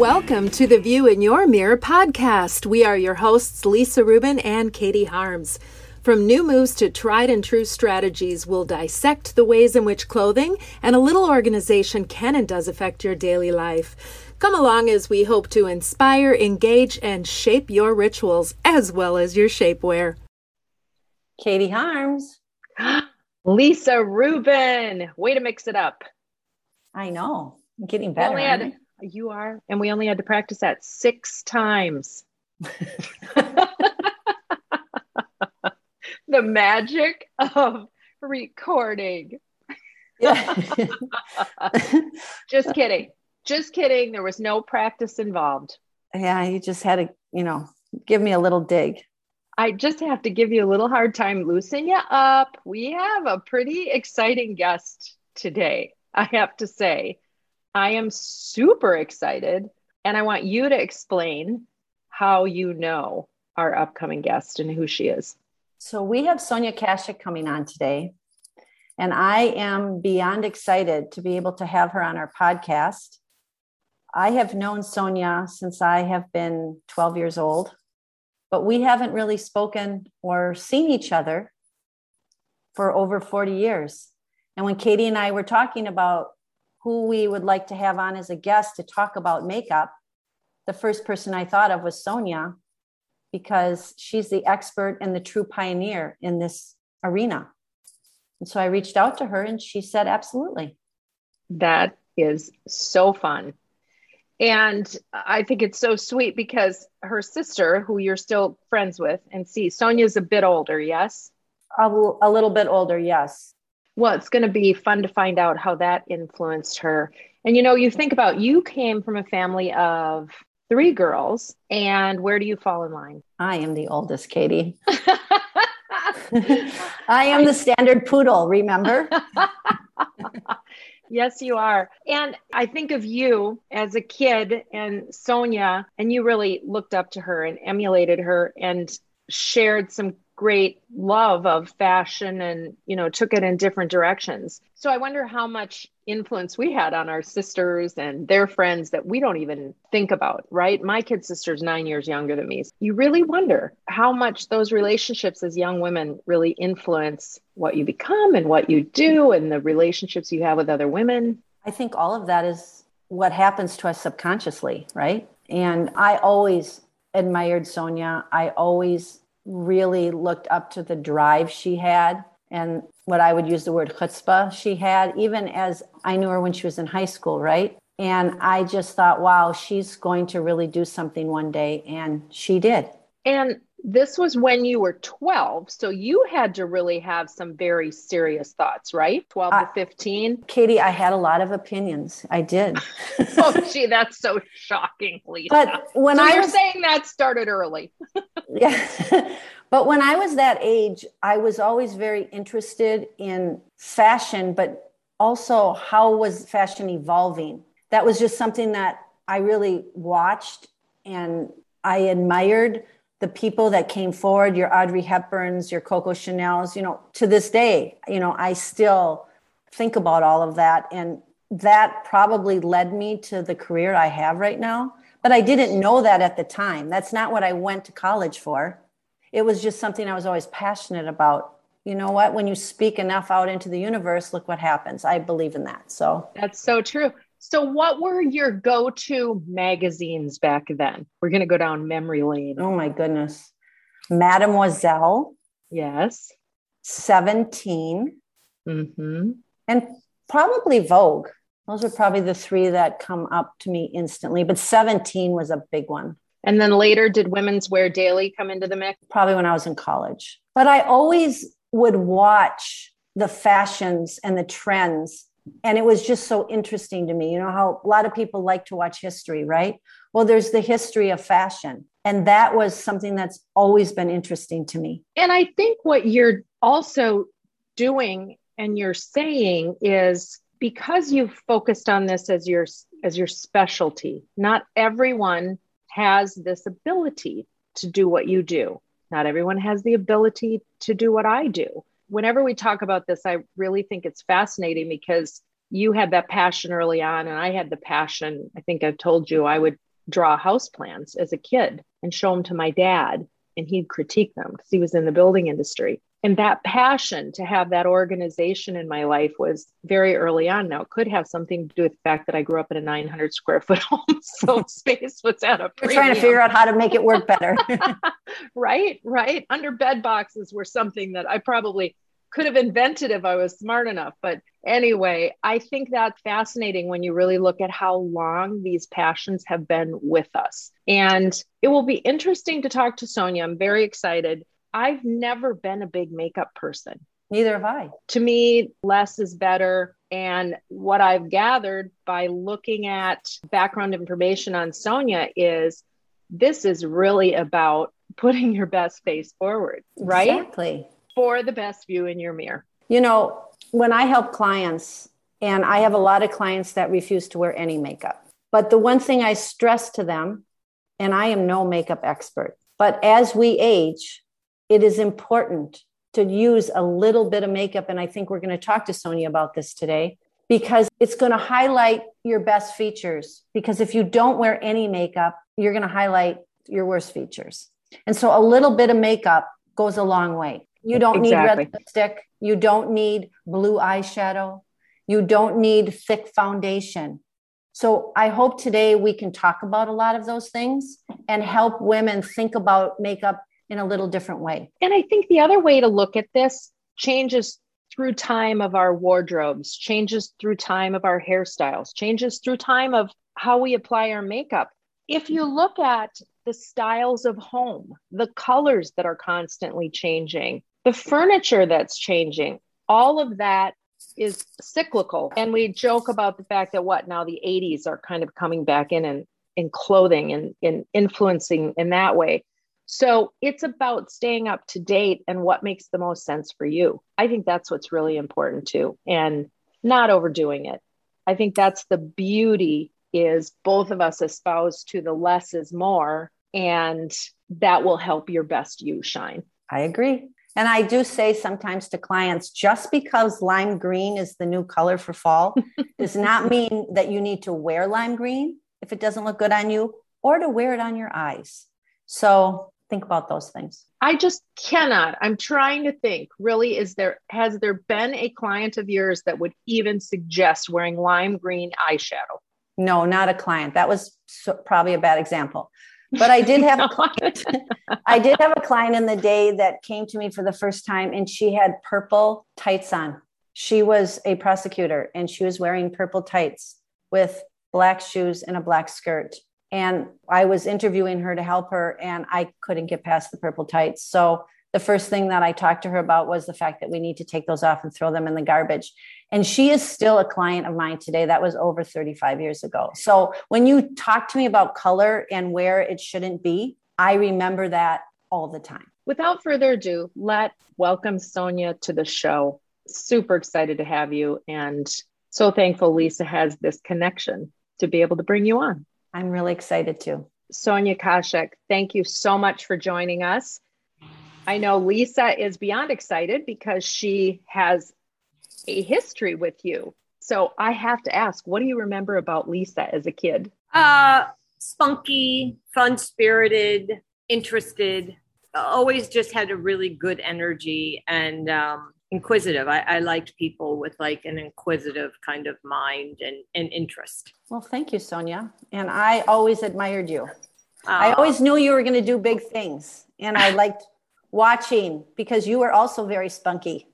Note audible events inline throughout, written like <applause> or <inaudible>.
Welcome to the View in Your Mirror podcast. We are your hosts, Lisa Rubin and Katie Harms. From new moves to tried and true strategies, we'll dissect the ways in which clothing and a little organization can and does affect your daily life. Come along as we hope to inspire, engage, and shape your rituals as well as your shapewear. Katie Harms. <gasps> Lisa Rubin. Way to mix it up. I know. I'm getting better. Had, you are. And we only had to practice that six times. <laughs> the magic of recording. Yeah. <laughs> Just kidding. Just kidding. There was no practice involved. Yeah, you just had to, you know, give me a little dig. I just have to give you a little hard time. Loosen you up. We have a pretty exciting guest today, I have to say. I am super excited, and I want you to explain how you know our upcoming guest and who she is. So, we have Sonia Kashuk coming on today, and I am beyond excited to be able to have her on our podcast. I have known Sonia since I have been 12 years old, but we haven't really spoken or seen each other for over 40 years. And when Katie and I were talking about who we would like to have on as a guest to talk about makeup, the first person I thought of was Sonia because she's the expert and the true pioneer in this arena. And so I reached out to her and she said, absolutely. That is so fun. And I think it's so sweet because her sister, who you're still friends with, and see, Sonia's a bit older, yes? A, a little bit older, yes. Well, it's going to be fun to find out how that influenced her. And you know, you think about you came from a family of three girls, and where do you fall in line? I am the oldest, Katie. <laughs> I am the standard poodle, remember? <laughs> Yes, you are. And I think of you as a kid and Sonia, and you really looked up to her and emulated her and shared some great love of fashion and you know took it in different directions. So i wonder how much influence we had on our sisters and their friends that we don't even think about right? My kid sister's nine years younger than me. You really wonder how much those relationships as young women really influence what you become and what you do and the relationships you have with other women. I think all of that is what happens to us subconsciously right? And i always admired sonia. I always really looked up to the drive she had and what I would use the word chutzpah she had, even as I knew her when she was in high school, right? And I just thought, wow, she's going to really do something one day. And she did. And this was when you were 12. So you had to really have some very serious thoughts, right? 12 uh, to 15. Katie, I had a lot of opinions. I did. <laughs> oh, gee, that's so shocking, Lisa. But when so I was saying that started early. <laughs> yeah. <laughs> but when I was that age, I was always very interested in fashion, but also how was fashion evolving? That was just something that I really watched and I admired the people that came forward, your Audrey Hepburns, your Coco Chanel's, you know, to this day, you know, I still think about all of that. And that probably led me to the career I have right now. But I didn't know that at the time. That's not what I went to college for. It was just something I was always passionate about. You know what? When you speak enough out into the universe, look what happens. I believe in that. So that's so true. So, what were your go to magazines back then? We're going to go down memory lane. Oh, my goodness. Mademoiselle. Yes. 17. Mm-hmm. And probably Vogue. Those are probably the three that come up to me instantly, but 17 was a big one. And then later, did Women's Wear Daily come into the mix? Probably when I was in college. But I always would watch the fashions and the trends and it was just so interesting to me. You know how a lot of people like to watch history right? Well there's the history of fashion and that was something that's always been interesting to me. And i think what you're also doing and you're saying is because you've focused on this as your as your specialty not everyone has this ability to do what you do. Not everyone has the ability to do what i do whenever we talk about this, I really think it's fascinating because you had that passion early on, and I had the passion. I think I've told you I would draw house plans as a kid and show them to my dad, and he'd critique them because he was in the building industry and that passion to have that organization in my life was very early on. Now, it could have something to do with the fact that I grew up in a 900 square foot <laughs> home, so <laughs> space was at a. We're trying to figure out how to make it work better. <laughs> right, right. Under bed boxes were something that I probably could have invented if I was smart enough. But anyway, I think that's fascinating when you really look at how long these passions have been with us. And it will be interesting to talk to Sonia. I'm very excited I've never been a big makeup person. Neither have I. To me, less is better. And what I've gathered by looking at background information on Sonia is this is really about <laughs> putting your best face forward, right? Exactly. For the best view in your mirror. You know, when I help clients, and I have a lot of clients that refuse to wear any makeup, but the one thing I stress to them, and I am no makeup expert, but as we age, it is important to use a little bit of makeup. And I think we're going to talk to Sonia about this today because it's going to highlight your best features. Because if you don't wear any makeup, you're going to highlight your worst features. And so a little bit of makeup goes a long way. You don't exactly. need red lipstick. You don't need blue eyeshadow. You don't need thick foundation. So I hope today we can talk about a lot of those things and help women think about makeup in a little different way. And I think the other way to look at this changes through time of our wardrobes, changes through time of our hairstyles, changes through time of how we apply our makeup. If you look at the styles of home, the colors that are constantly changing, the furniture that's changing, all of that is cyclical. And we joke about the fact that what now the 80s are kind of coming back in and in clothing and in influencing in that way. So it's about staying up to date and what makes the most sense for you. I think that's what's really important too, and not overdoing it. I think that's the beauty is both of us espouse to the less is more, and that will help your best you shine. I agree. And I do say sometimes to clients just because lime green is the new color for fall <laughs> does not mean that you need to wear lime green if it doesn't look good on you or to wear it on your eyes. So think about those things. I just cannot. I'm trying to think really is there has there been a client of yours that would even suggest wearing lime green eyeshadow? No not a client. That was so, probably a bad example. But i did have a <laughs> client. I did have a client in the day that came to me for the first time and she had purple tights on. She was a prosecutor and she was wearing purple tights with black shoes and a black skirt and I was interviewing her to help her, and I couldn't get past the purple tights. So the first thing that I talked to her about was the fact that we need to take those off and throw them in the garbage. And she is still a client of mine today. That was over 35 years ago. So when you talk to me about color and where it shouldn't be, I remember that all the time. Without further ado, let welcome Sonia to the show. Super excited to have you and so thankful Lisa has this connection to be able to bring you on. I'm really excited too. Sonia Kashuk, thank you so much for joining us. I know Lisa is beyond excited because she has a history with you. So I have to ask, what do you remember about Lisa as a kid? Uh, spunky, fun spirited, interested, always just had a really good energy and um, inquisitive. I, I, liked people with like an inquisitive kind of mind and, and interest. Well, thank you, Sonia. And I always admired you. Uh, I always knew you were going to do big things. And I liked watching because you were also very spunky.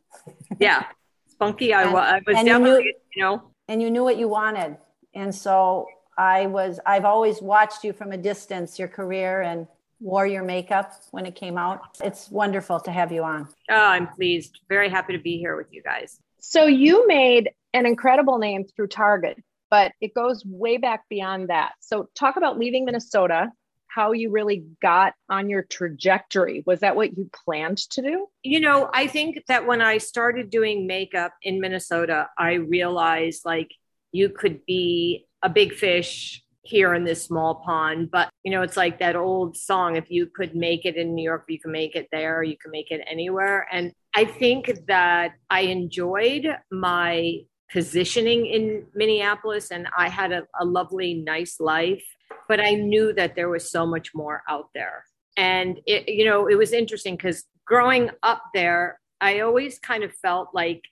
yeah. Spunky. I, and, I was definitely, you, knew, you know. And you knew what you wanted. And so I was, I've always watched you from a distance, your career and wore your makeup when it came out. It's wonderful to have you on. Oh, I'm pleased. Very happy to be here with you guys. So you made an incredible name through Target, but it goes way back beyond that. So talk about leaving Minnesota, how you really got on your trajectory. Was that what you planned to do? You know, I think that when I started doing makeup in Minnesota, I realized like you could be a big fish here in this small pond. But, you know, it's like that old song if you could make it in New York, you can make it there, you can make it anywhere. And I think that I enjoyed my positioning in Minneapolis and I had a, a lovely, nice life. but I knew that there was so much more out there. And it, you know, it was interesting because growing up there, I always kind of felt like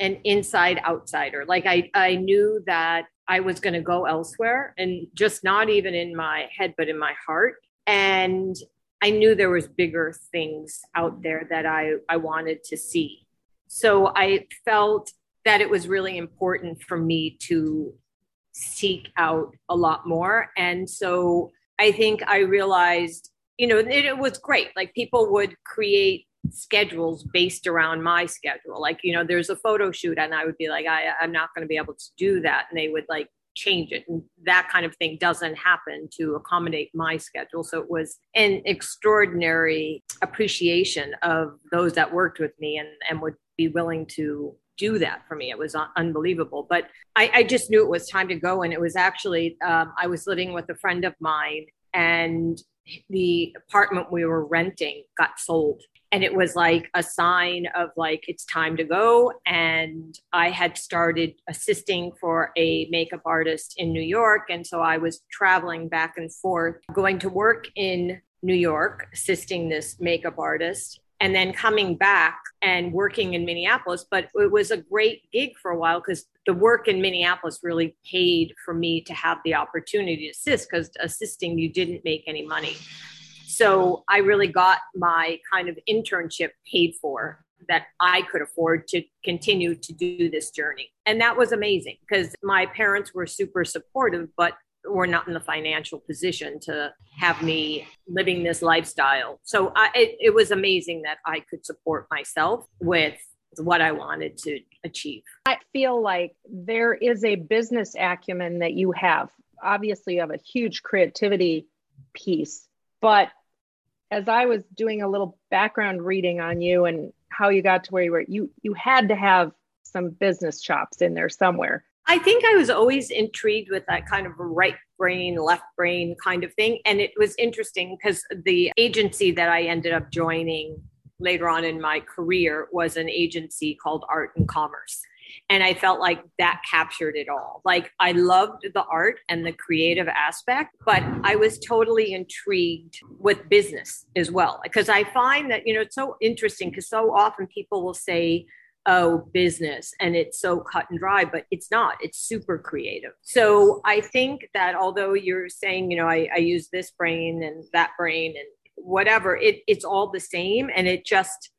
an inside outsider. Like I, I knew that I was going to go elsewhere and just not even in my head, but in my heart. And I knew there was bigger things out there that I, I wanted to see. So I felt that it was really important for me to seek out a lot more. And so I think I realized, you know, it, it was great. Like people would create schedules based around my schedule. Like, you know, there's a photo shoot and I would be like, I, I'm not going to be able to do that. And they would like change it. And that kind of thing doesn't happen to accommodate my schedule. So it was an extraordinary appreciation of those that worked with me and, and would be willing to do that for me. It was unbelievable. But I, I just knew it was time to go. And it was actually, um, I was living with a friend of mine and the apartment we were renting got sold and it was like a sign of like it's time to go and i had started assisting for a makeup artist in new york and so i was traveling back and forth going to work in new york assisting this makeup artist and then coming back and working in Minneapolis. But it was a great gig for a while because the work in Minneapolis really paid for me to have the opportunity to assist because assisting you didn't make any money. So I really got my kind of internship paid for that I could afford to continue to do this journey. And that was amazing because my parents were super supportive, but were not in the financial position to have me living this lifestyle. So I, it, it was amazing that I could support myself with what I wanted to achieve. I feel like there is a business acumen that you have. Obviously, you have a huge creativity piece, but as I was doing a little background reading on you and how you got to where you were, you you had to have some business chops in there somewhere. I think I was always intrigued with that kind of right brain, left brain kind of thing. And it was interesting because the agency that I ended up joining later on in my career was an agency called Art and Commerce. And I felt like that captured it all. Like I loved the art and the creative aspect, but I was totally intrigued with business as well. Because I find that, you know, it's so interesting because so often people will say, oh, business and it's so cut and dry, but it's not. It's super creative. So I think that although you're saying, you know, I, I use this brain and that brain and whatever, it, it's all the same. And it just,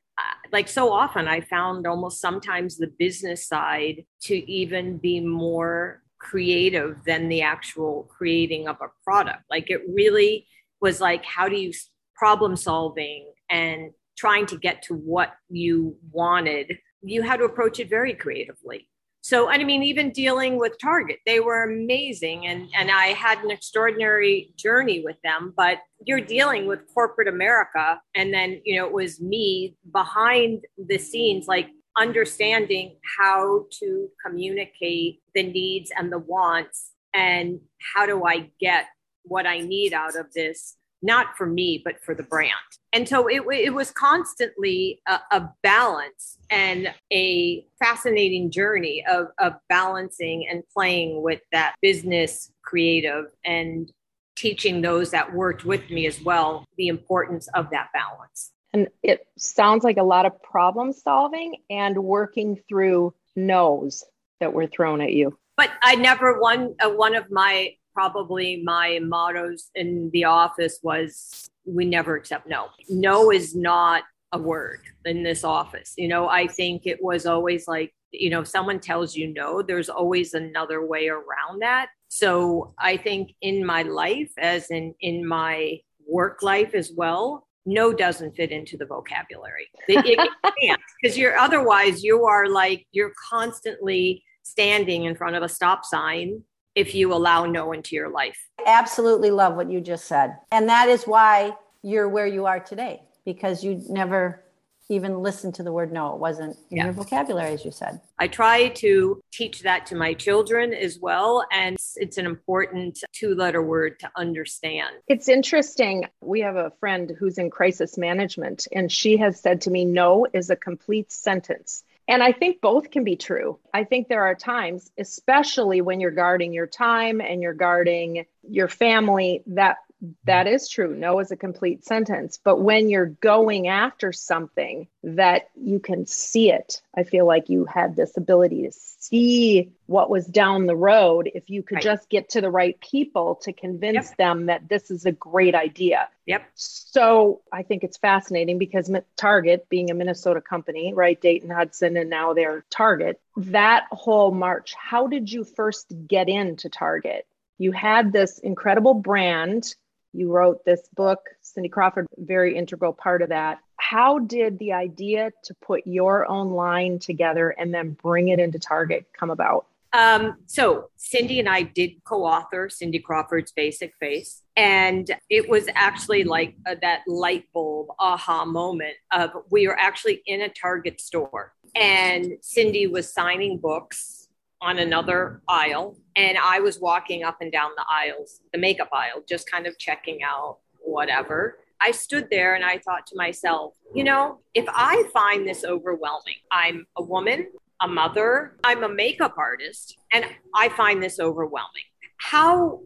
like so often i found almost sometimes the business side to even be more creative than the actual creating of a product. Like it really was like how do you problem solving and trying to get to what you wanted? You had to approach it very creatively so i mean even dealing with target they were amazing and and i had an extraordinary journey with them but you're dealing with corporate america and then you know it was me behind the scenes like understanding how to communicate the needs and the wants and how do i get what i need out of this not for me, but for the brand. And so it, it was constantly a, a, balance and a fascinating journey of, of balancing and playing with that business creative and teaching those that worked with me as well the importance of that balance. And it sounds like a lot of problem solving and working through no's that were thrown at you. But I never one uh, one of my probably my mottos in the office was we never accept no. No is not a word in this office. You know, I think it was always like, you know, if someone tells you no, there's always another way around that. So I think in my life, as in in my work life as well, no doesn't fit into the vocabulary. It, it <laughs> can't because you're otherwise you are like you're constantly standing in front of a stop sign if you allow no into your life. Absolutely love what you just said. And that is why you're where you are today because you never even listened to the word no. It wasn't in yeah. your vocabulary, as you said. I try to teach that to my children as well. And it's an important two letter word to understand. It's interesting. We have a friend who's in crisis management, and she has said to me, no is a complete sentence. And I think both can be true. I think there are times, especially when you're guarding your time and you're guarding your family, that that is true. No is a complete sentence. But when you're going after something that you can see it, I feel like you had this ability to see what was down the road if you could right. just get to the right people to convince yep. them that this is a great idea. Yep. So I think it's fascinating because Target, being a Minnesota company, right? Dayton Hudson, and now they're Target, that whole march, how did you first get into Target? You had this incredible brand you wrote this book, Cindy Crawford, very integral part of that. How did the idea to put your own line together and then bring it into Target come about? Um, so Cindy and I did co-author Cindy Crawford's Basic Face, and it was actually like a, that light bulb aha moment of we were actually in a Target store, and Cindy was signing books on another aisle and I was walking up and down the aisles, the makeup aisle, just kind of checking out whatever. I stood there and I thought to myself, you know, if I find this overwhelming, I'm a woman, a mother, I'm a makeup artist, and I find this overwhelming. How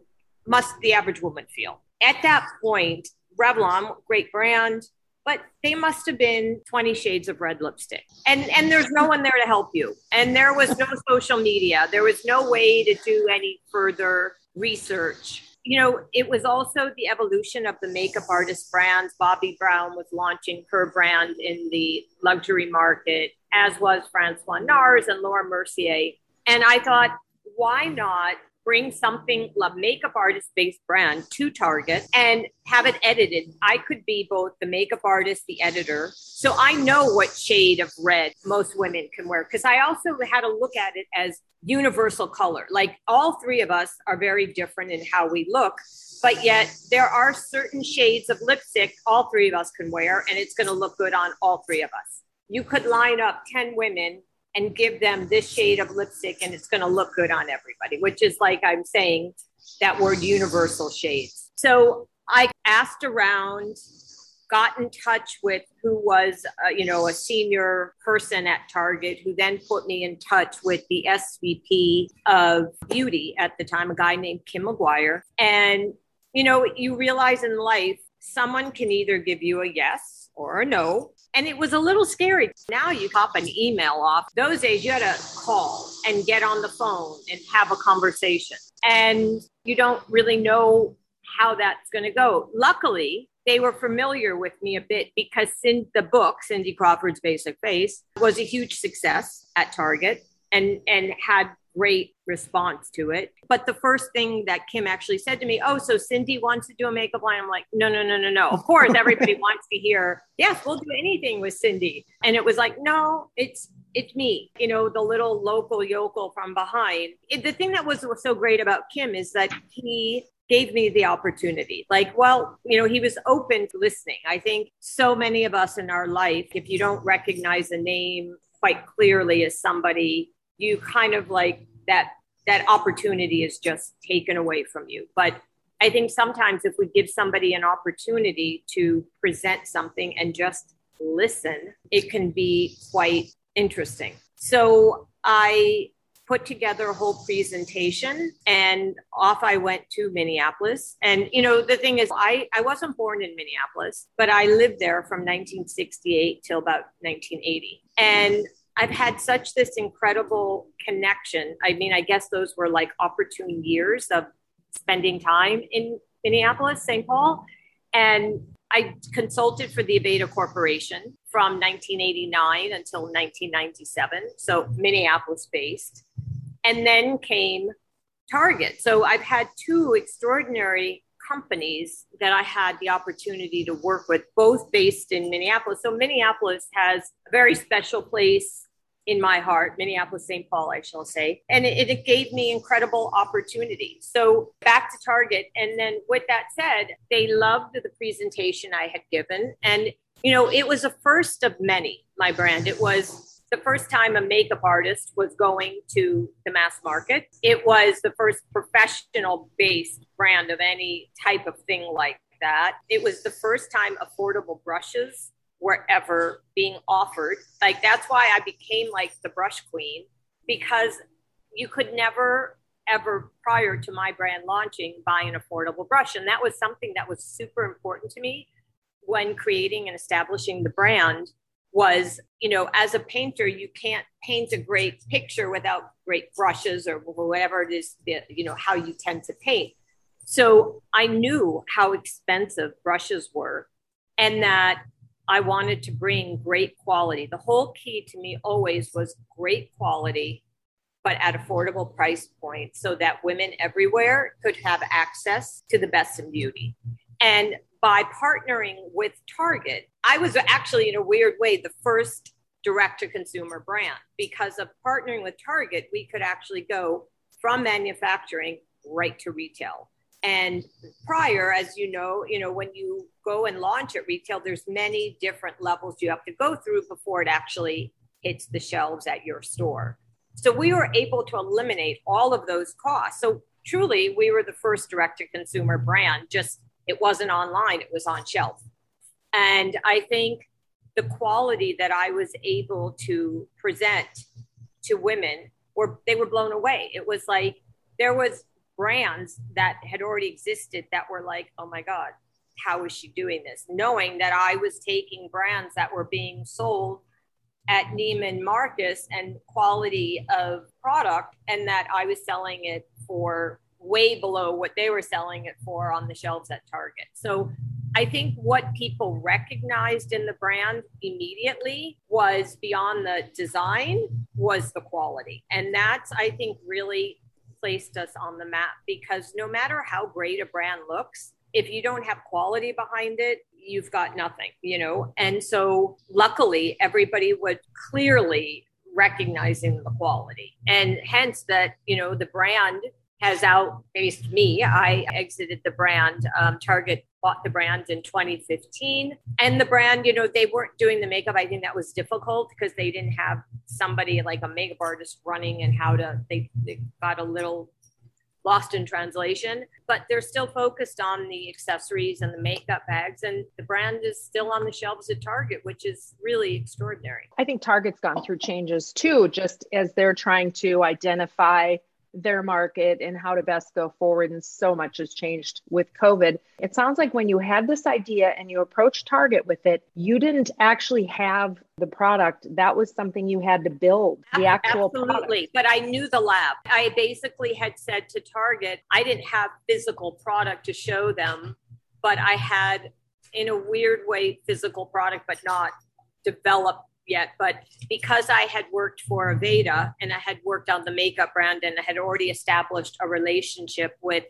must the average woman feel? At that point, Revlon, great brand, but they must have been 20 shades of red lipstick. And and there's no one there to help you. And there was no <laughs> social media. There was no way to do any further research. You know, it was also the evolution of the makeup artist brands. Bobbi Brown was launching her brand in the luxury market, as was Francois Nars and Laura Mercier. And I thought, why not bring something, a makeup artist based brand to Target and have it edited. I could be both the makeup artist, the editor. So I know what shade of red most women can wear because I also had to look at it as universal color. Like all three of us are very different in how we look, but yet there are certain shades of lipstick all three of us can wear and it's going to look good on all three of us. You could line up 10 women and give them this shade of lipstick and it's going to look good on everybody, which is like I'm saying that word universal shades. So I asked around, got in touch with who was, uh, you know, a senior person at Target, who then put me in touch with the SVP of beauty at the time, a guy named Kim McGuire. And, you know, you realize in life, someone can either give you a yes or a no. And it was a little scary. Now you pop an email off. Those days you had to call and get on the phone and have a conversation. And you don't really know how that's going to go. Luckily, they were familiar with me a bit because in the book, Cindy Crawford's Basic Face, was a huge success at Target and, and had great response to it. But the first thing that Kim actually said to me, Oh, so Cindy wants to do a makeup line. I'm like, No, no, no, no, no. Of course, everybody <laughs> wants to hear, Yes, we'll do anything with Cindy. And it was like, No, it's, it's me, you know, the little local yokel from behind. It, the thing that was so great about Kim is that he gave me the opportunity. Like, well, you know, he was open to listening. I think so many of us in our life, if you don't recognize a name quite clearly as somebody you kind of like that that opportunity is just taken away from you but i think sometimes if we give somebody an opportunity to present something and just listen it can be quite interesting so i put together a whole presentation and off I went to Minneapolis. And, you know, the thing is, I, I wasn't born in Minneapolis, but I lived there from 1968 till about 1980. And I've had such this incredible connection. I mean, I guess those were like opportune years of spending time in Minneapolis, St. Paul. And I consulted for the Aveda Corporation from 1989 until 1997, so Minneapolis based. And then came Target. So I've had two extraordinary companies that I had the opportunity to work with, both based in Minneapolis. So Minneapolis has a very special place in my heart, Minneapolis, St. Paul, I shall say. And it, it, gave me incredible opportunities. So back to Target. And then with that said, they loved the presentation I had given. And, you know, it was a first of many, my brand. It was the first time a makeup artist was going to the mass market. It was the first professional based brand of any type of thing like that. It was the first time affordable brushes were ever being offered. Like that's why I became like the brush queen because you could never ever prior to my brand launching buy an affordable brush and that was something that was super important to me when creating and establishing the brand was you know as a painter you can't paint a great picture without great brushes or whatever it is that you know how you tend to paint so i knew how expensive brushes were and that i wanted to bring great quality. The whole key to me always was great quality but at affordable price points so that women everywhere could have access to the best in beauty. And by partnering with Target, I was actually, in a weird way, the first direct to consumer brand. Because of partnering with Target, we could actually go from manufacturing right to retail. And prior, as you know, you know, when you go and launch at retail, there's many different levels you have to go through before it actually hits the shelves at your store. So we were able to eliminate all of those costs. So truly, we were the first direct to consumer brand, just it wasn't online, it was on shelf. And I think the quality that I was able to present to women were they were blown away. It was like there was brands that had already existed that were like, oh my God, how is she doing this? Knowing that I was taking brands that were being sold at Neiman Marcus and quality of product, and that I was selling it for way below what they were selling it for on the shelves at Target. So I think what people recognized in the brand immediately was beyond the design was the quality. And that's I think really placed us on the map because no matter how great a brand looks, if you don't have quality behind it, you've got nothing, you know? And so luckily everybody would clearly recognizing the quality and hence that, you know, the brand has outpaced me. I exited the brand. Um, Target bought the brand in 2015. And the brand, you know, they weren't doing the makeup. I think that was difficult because they didn't have somebody like a makeup artist running and how to, they, they got a little lost in translation, but they're still focused on the accessories and the makeup bags. And the brand is still on the shelves at Target, which is really extraordinary. I think Target's gone through changes too, just as they're trying to identify their market and how to best go forward. And so much has changed with COVID. It sounds like when you had this idea and you approached Target with it, you didn't actually have the product. That was something you had to build, the actual Absolutely. Product. But I knew the lab. I basically had said to Target, I didn't have physical product to show them, but I had, in a weird way, physical product, but not developed yet, but because I had worked for Aveda and I had worked on the makeup brand and I had already established a relationship with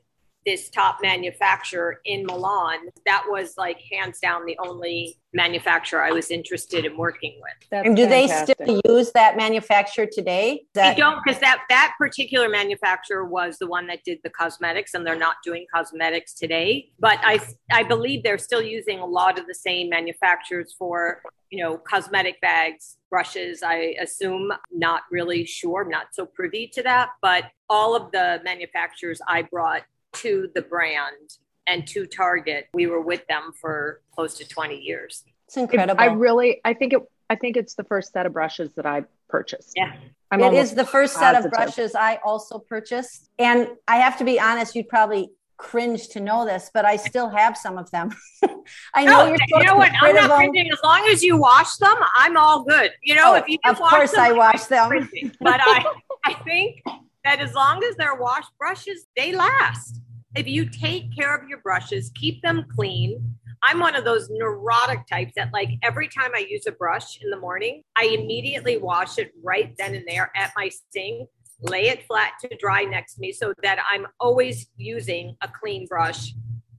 this top manufacturer in Milan, that was like hands down the only manufacturer I was interested in working with. That's and do fantastic. they still use that manufacturer today? That- they don't because that that particular manufacturer was the one that did the cosmetics and they're not doing cosmetics today. But I I believe they're still using a lot of the same manufacturers for you know, cosmetic bags, brushes, I assume, not really sure, I'm not so privy to that, but all of the manufacturers I brought to the brand and to Target, we were with them for close to 20 years. It's incredible. I really, I think it, I think it's the first set of brushes that I purchased. Yeah. I'm it is the first set of brushes I also purchased. And I have to be honest, you'd probably cringe to know this, but I still have some of them. <laughs> I know no, you're you know what? I'm not cringing. As long as you wash them, I'm all good. You know, oh, if you of course them, I wash them, but I <laughs> I think that as long as they're washed brushes, they last. If you take care of your brushes, keep them clean. I'm one of those neurotic types that, like, every time I use a brush in the morning, I immediately wash it right then and there at my sink lay it flat to dry next to me so that I'm always using a clean brush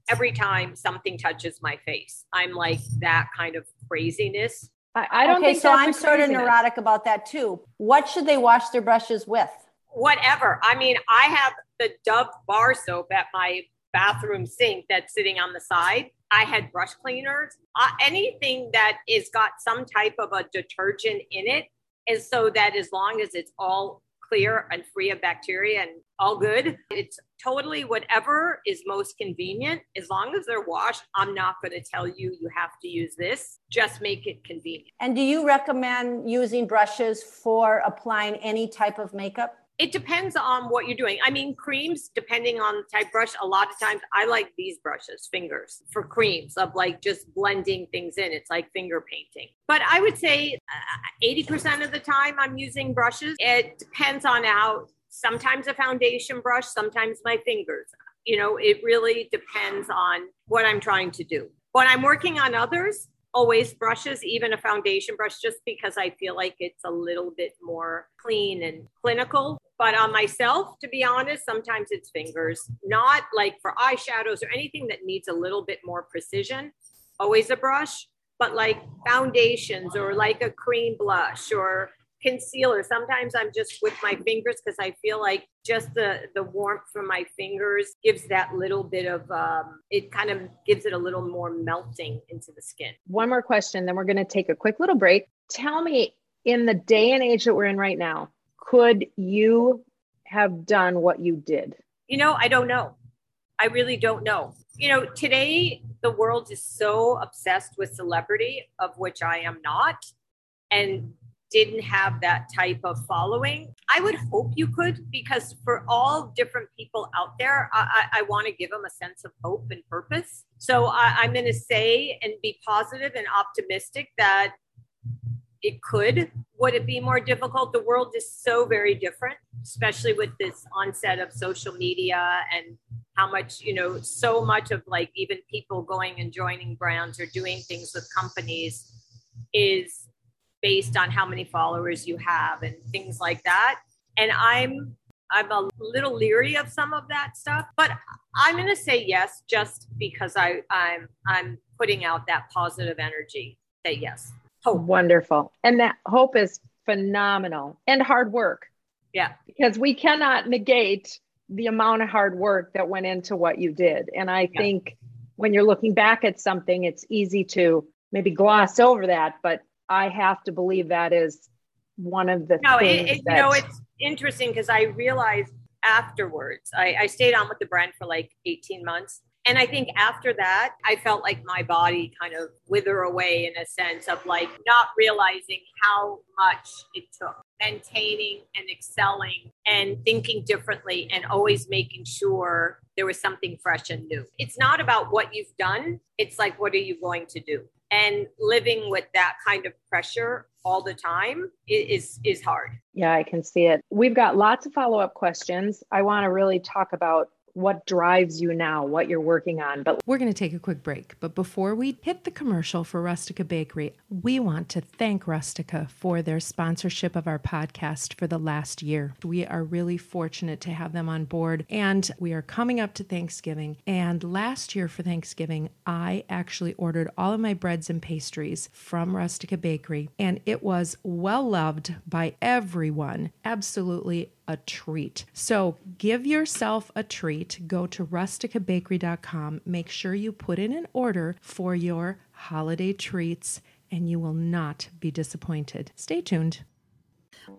every time something touches my face. I'm like that kind of craziness. I, I don't okay, so I'm sort of neurotic about that too. What should they wash their brushes with? Whatever. I mean, I have the Dove bar soap at my bathroom sink that's sitting on the side. I had brush cleaners. Uh, anything that is got some type of a detergent in it is so that as long as it's all clear and free of bacteria and all good. It's totally whatever is most convenient. As long as they're washed, I'm not going to tell you you have to use this. Just make it convenient. And do you recommend using brushes for applying any type of makeup? It depends on what you're doing. I mean, creams, depending on the type brush, a lot of times I like these brushes, fingers, for creams of like just blending things in. It's like finger painting. But I would say uh, 80% of the time I'm using brushes. It depends on how, sometimes a foundation brush, sometimes my fingers. You know, it really depends on what I'm trying to do. When I'm working on others, always brushes, even a foundation brush, just because I feel like it's a little bit more clean and clinical. But on myself, to be honest, sometimes it's fingers, not like for eyeshadows or anything that needs a little bit more precision, always a brush. But like foundations or like a cream blush or concealer. Sometimes I'm just with my fingers because I feel like just the the warmth from my fingers gives that little bit of um, it kind of gives it a little more melting into the skin. One more question, then we're going to take a quick little break. Tell me, in the day and age that we're in right now, could you have done what you did? You know, I don't know. I really don't know. You know, today the world is so obsessed with celebrity, of which I am not. And didn't have that type of following. I would hope you could, because for all different people out there, I, I, want to give them a sense of hope and purpose. So I, I'm going to say and be positive and optimistic that it could. Would it be more difficult? The world is so very different, especially with this onset of social media and how much, you know, so much of like even people going and joining brands or doing things with companies is based on how many followers you have and things like that. And I'm I'm a little leery of some of that stuff, but I'm going to say yes just because I I'm I'm putting out that positive energy. Say yes. Hope. Wonderful. And that hope is phenomenal and hard work. Yeah. Because we cannot negate the amount of hard work that went into what you did. And I yeah. think when you're looking back at something, it's easy to maybe gloss over that, but I have to believe that is one of the no, things. It, it, that... you know, it's interesting because I realized afterwards, I, I stayed on with the brand for like 18 months. And I think after that, I felt like my body kind of wither away in a sense of like not realizing how much it took maintaining and excelling and thinking differently and always making sure there was something fresh and new. It's not about what you've done, it's like, what are you going to do? And living with that kind of pressure all the time is is hard. Yeah i can see it. We've got lots of follow-up questions. I want to really talk about what drives you now, what you're working on. But we're going to take a quick break. But before we hit the commercial for Rustica Bakery, we want to thank Rustica for their sponsorship of our podcast for the last year. We are really fortunate to have them on board, and we are coming up to Thanksgiving. And last year for Thanksgiving, I actually ordered all of my breads and pastries from Rustica Bakery, and it was well loved by everyone. Absolutely a treat. So give yourself a treat. Go to rusticabakery.com. Make sure you put in an order for your holiday treats, and you will not be disappointed. Stay tuned.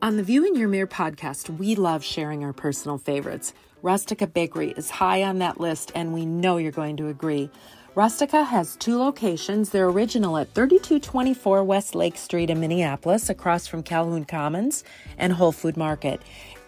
On the View in Your Mirror podcast, we love sharing our personal favorites. Rustica Bakery is high on that list, and we know you're going to agree. Rustica has two locations. They're original at 3224 West Lake Street in Minneapolis, across from Calhoun Commons and Whole Food Market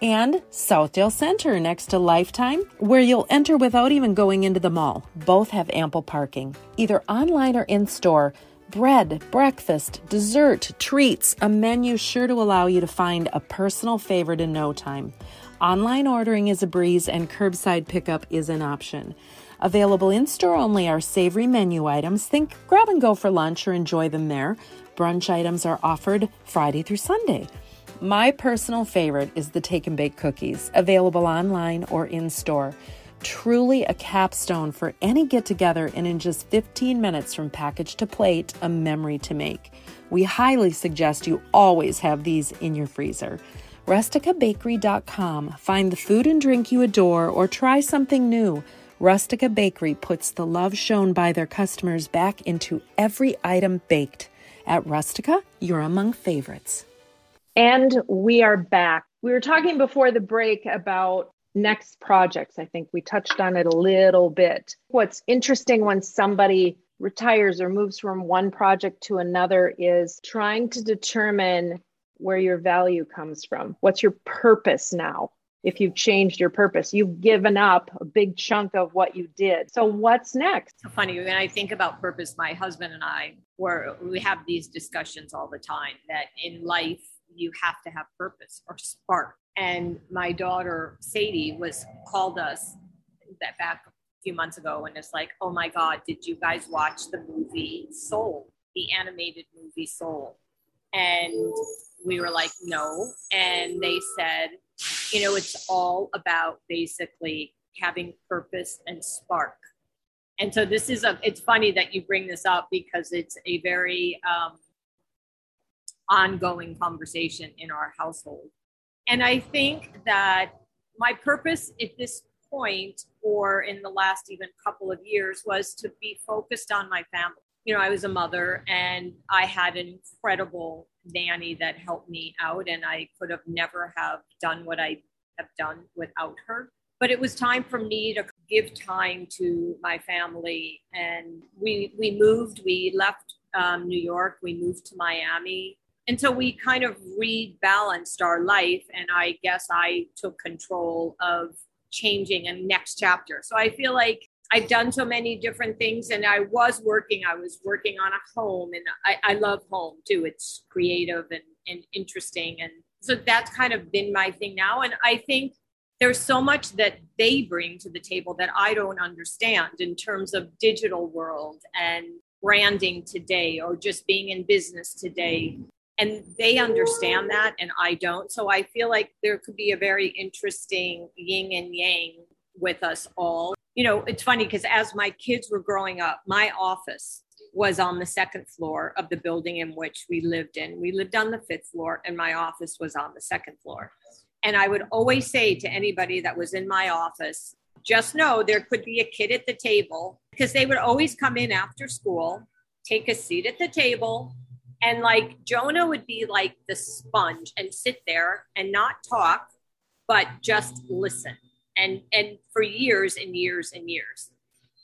and Southdale Center next to Lifetime, where you'll enter without even going into the mall. Both have ample parking, either online or in store. Bread, breakfast, dessert, treats, a menu sure to allow you to find a personal favorite in no time. Online ordering is a breeze, and curbside pickup is an option. Available in store only are savory menu items. Think grab and go for lunch or enjoy them there. Brunch items are offered Friday through Sunday. My personal favorite is the Take and Bake cookies, available online or in store. Truly a capstone for any get together, and in just 15 minutes from package to plate, a memory to make. We highly suggest you always have these in your freezer. RusticaBakery.com. Find the food and drink you adore or try something new. Rustica Bakery puts the love shown by their customers back into every item baked. At Rustica, you're among favorites. And we are back. We were talking before the break about next projects. I think we touched on it a little bit. What's interesting when somebody retires or moves from one project to another is trying to determine where your value comes from. What's your purpose now? If you've changed your purpose, you've given up a big chunk of what you did. So, what's next? So funny when I think about purpose, my husband and I were we have these discussions all the time that in life you have to have purpose or spark. And my daughter Sadie was called us that back a few months ago and it's like, oh my God, did you guys watch the movie Soul, the animated movie Soul? And we were like, no. And they said, you know, it's all about basically having purpose and spark. And so this is a, it's funny that you bring this up because it's a very um, ongoing conversation in our household. And I think that my purpose at this point or in the last even couple of years was to be focused on my family. You know, I was a mother and I had an incredible nanny that helped me out and I could have never have done what I have done without her. But it was time for me to give time to my family and we we moved, we left um, New York, we moved to Miami and so we kind of rebalanced our life and i guess i took control of changing a next chapter. So I feel like I've done so many different things and I was working, I was working on a home and I, I love home too. It's creative and, and interesting. And so that's kind of been my thing now. And I think there's so much that they bring to the table that I don't understand in terms of digital world and branding today or just being in business today and they understand that and i don't. So i feel like there could be a very interesting yin and yang with us all. You know it's funny because as my kids were growing up my office was on the second floor of the building in which we lived in. We lived on the fifth floor and my office was on the second floor. And i would always say to anybody that was in my office just know there could be a kid at the table because they would always come in after school take a seat at the table and like Jonah would be like the sponge and sit there and not talk, but just listen. And and for years and years and years.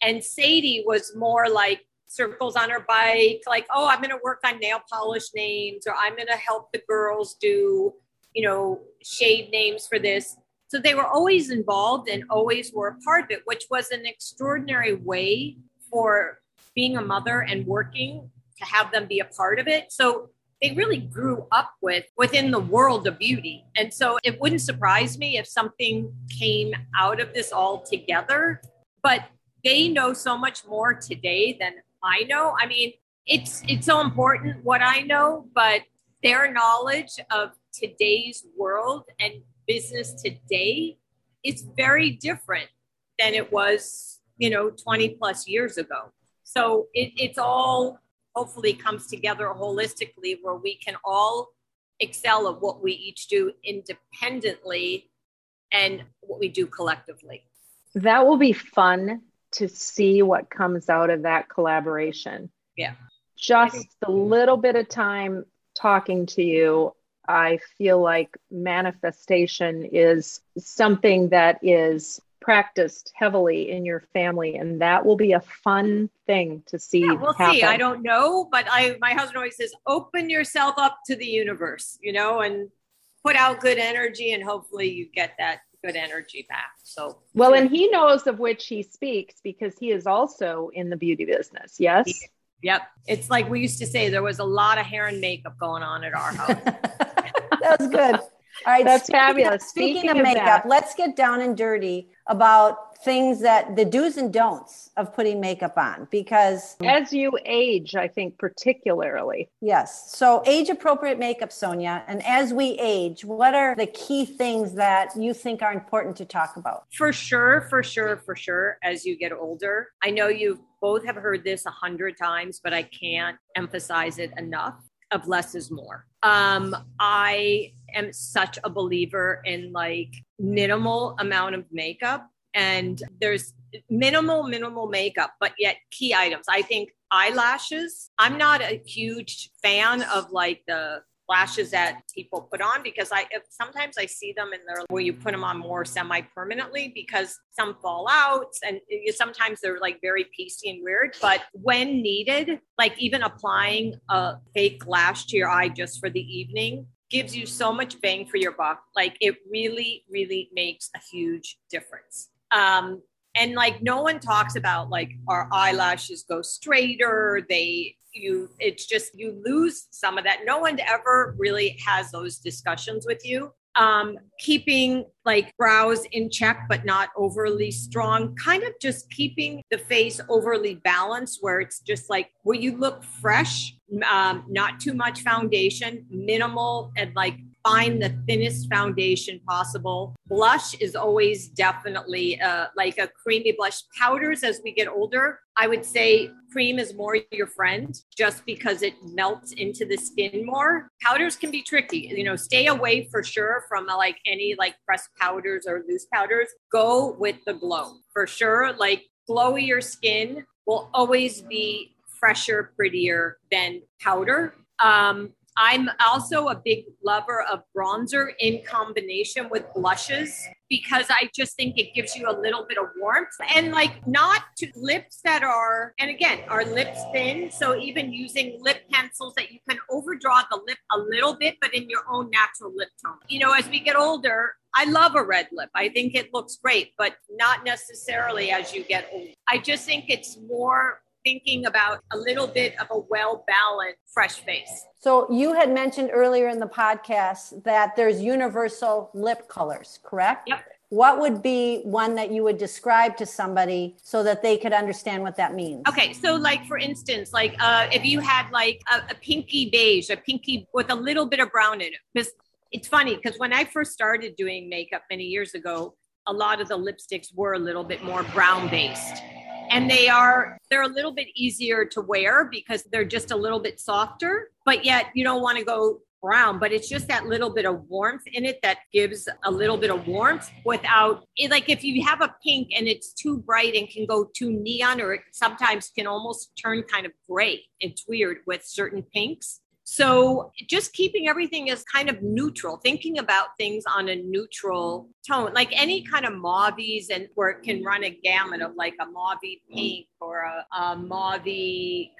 And Sadie was more like circles on her bike, like, oh, I'm gonna work on nail polish names, or I'm gonna help the girls do, you know, shade names for this. So they were always involved and always were a part of it, which was an extraordinary way for being a mother and working to have them be a part of it. So they really grew up with within the world of beauty. And so it wouldn't surprise me if something came out of this all together. But they know so much more today than I know. I mean, it's it's so important what I know, but their knowledge of today's world and business today is very different than it was, you know, 20 plus years ago. So it, it's all hopefully comes together holistically where we can all excel at what we each do independently and what we do collectively. That will be fun to see what comes out of that collaboration. Yeah. Just a little bit of time talking to you, I feel like manifestation is something that is practiced heavily in your family and that will be a fun thing to see yeah, we'll happen. see. I don't know but i my husband always says open yourself up to the universe you know and put out good energy and hopefully you get that good energy back. So well and he knows of which he speaks because he is also in the beauty business yes? Yep. It's like we used to say there was a lot of hair and makeup going on at our house <laughs> that was good. All right, that's speaking fabulous. Of, speaking, speaking, of, of makeup, that. let's get down and dirty about things that the do's and don'ts of putting makeup on because as you age i think particularly. Yes. So age appropriate makeup sonia. And as we age what are the key things that you think are important to talk about? For sure for sure for sure as you get older. I know you both have heard this a hundred times but i can't emphasize it enough. Of less is more. Um i am such a believer in like minimal amount of makeup and there's minimal minimal makeup but yet key items i think eyelashes i'm not a huge fan of like the lashes that people put on because I sometimes I see them and they're where you put them on more semi permanently because some fall out and you, sometimes they're like very pasty and weird. But when needed, like even applying a fake lash to your eye just for the evening gives you so much bang for your buck. Like it really, really makes a huge difference. Um, and like no one talks about like our eyelashes go straighter they you it's just you lose some of that no one ever really has those discussions with you um keeping like brows in check but not overly strong kind of just keeping the face overly balanced where it's just like where you look fresh um, not too much foundation minimal and like find the thinnest foundation possible. Blush is always definitely uh, like a creamy blush. Powders, as we get older, I would say cream is more your friend just because it melts into the skin more. Powders can be tricky. You know, stay away for sure from uh, like any like pressed powders or loose powders. Go with the glow for sure. Like glowier skin will always be fresher, prettier than powder. Um, I'm also a big lover of bronzer in combination with blushes because I just think it gives you a little bit of warmth and like not to lips that are, and again, our lips thin. So even using lip pencils that you can overdraw the lip a little bit, but in your own natural lip tone. You know, as we get older, I love a red lip. I think it looks great, but not necessarily as you get older. I just think it's more thinking about a little bit of a well balanced fresh face. So you had mentioned earlier in the podcast that there's universal lip colors, correct? Yep. What would be one that you would describe to somebody so that they could understand what that means? Okay, so like for instance, like uh, if you had like a, a pinky beige, a pinky with a little bit of brown in it, because it's funny because when I first started doing makeup many years ago, a lot of the lipsticks were a little bit more brown based and they are they're a little bit easier to wear because they're just a little bit softer but yet you don't want to go brown but it's just that little bit of warmth in it that gives a little bit of warmth without it, like if you have a pink and it's too bright and can go too neon or it sometimes can almost turn kind of gray. It's weird with certain pinks so just keeping everything as kind of neutral, thinking about things on a neutral tone, like any kind of mauves and where it can run a gamut of like a mauve pink or a, a mauve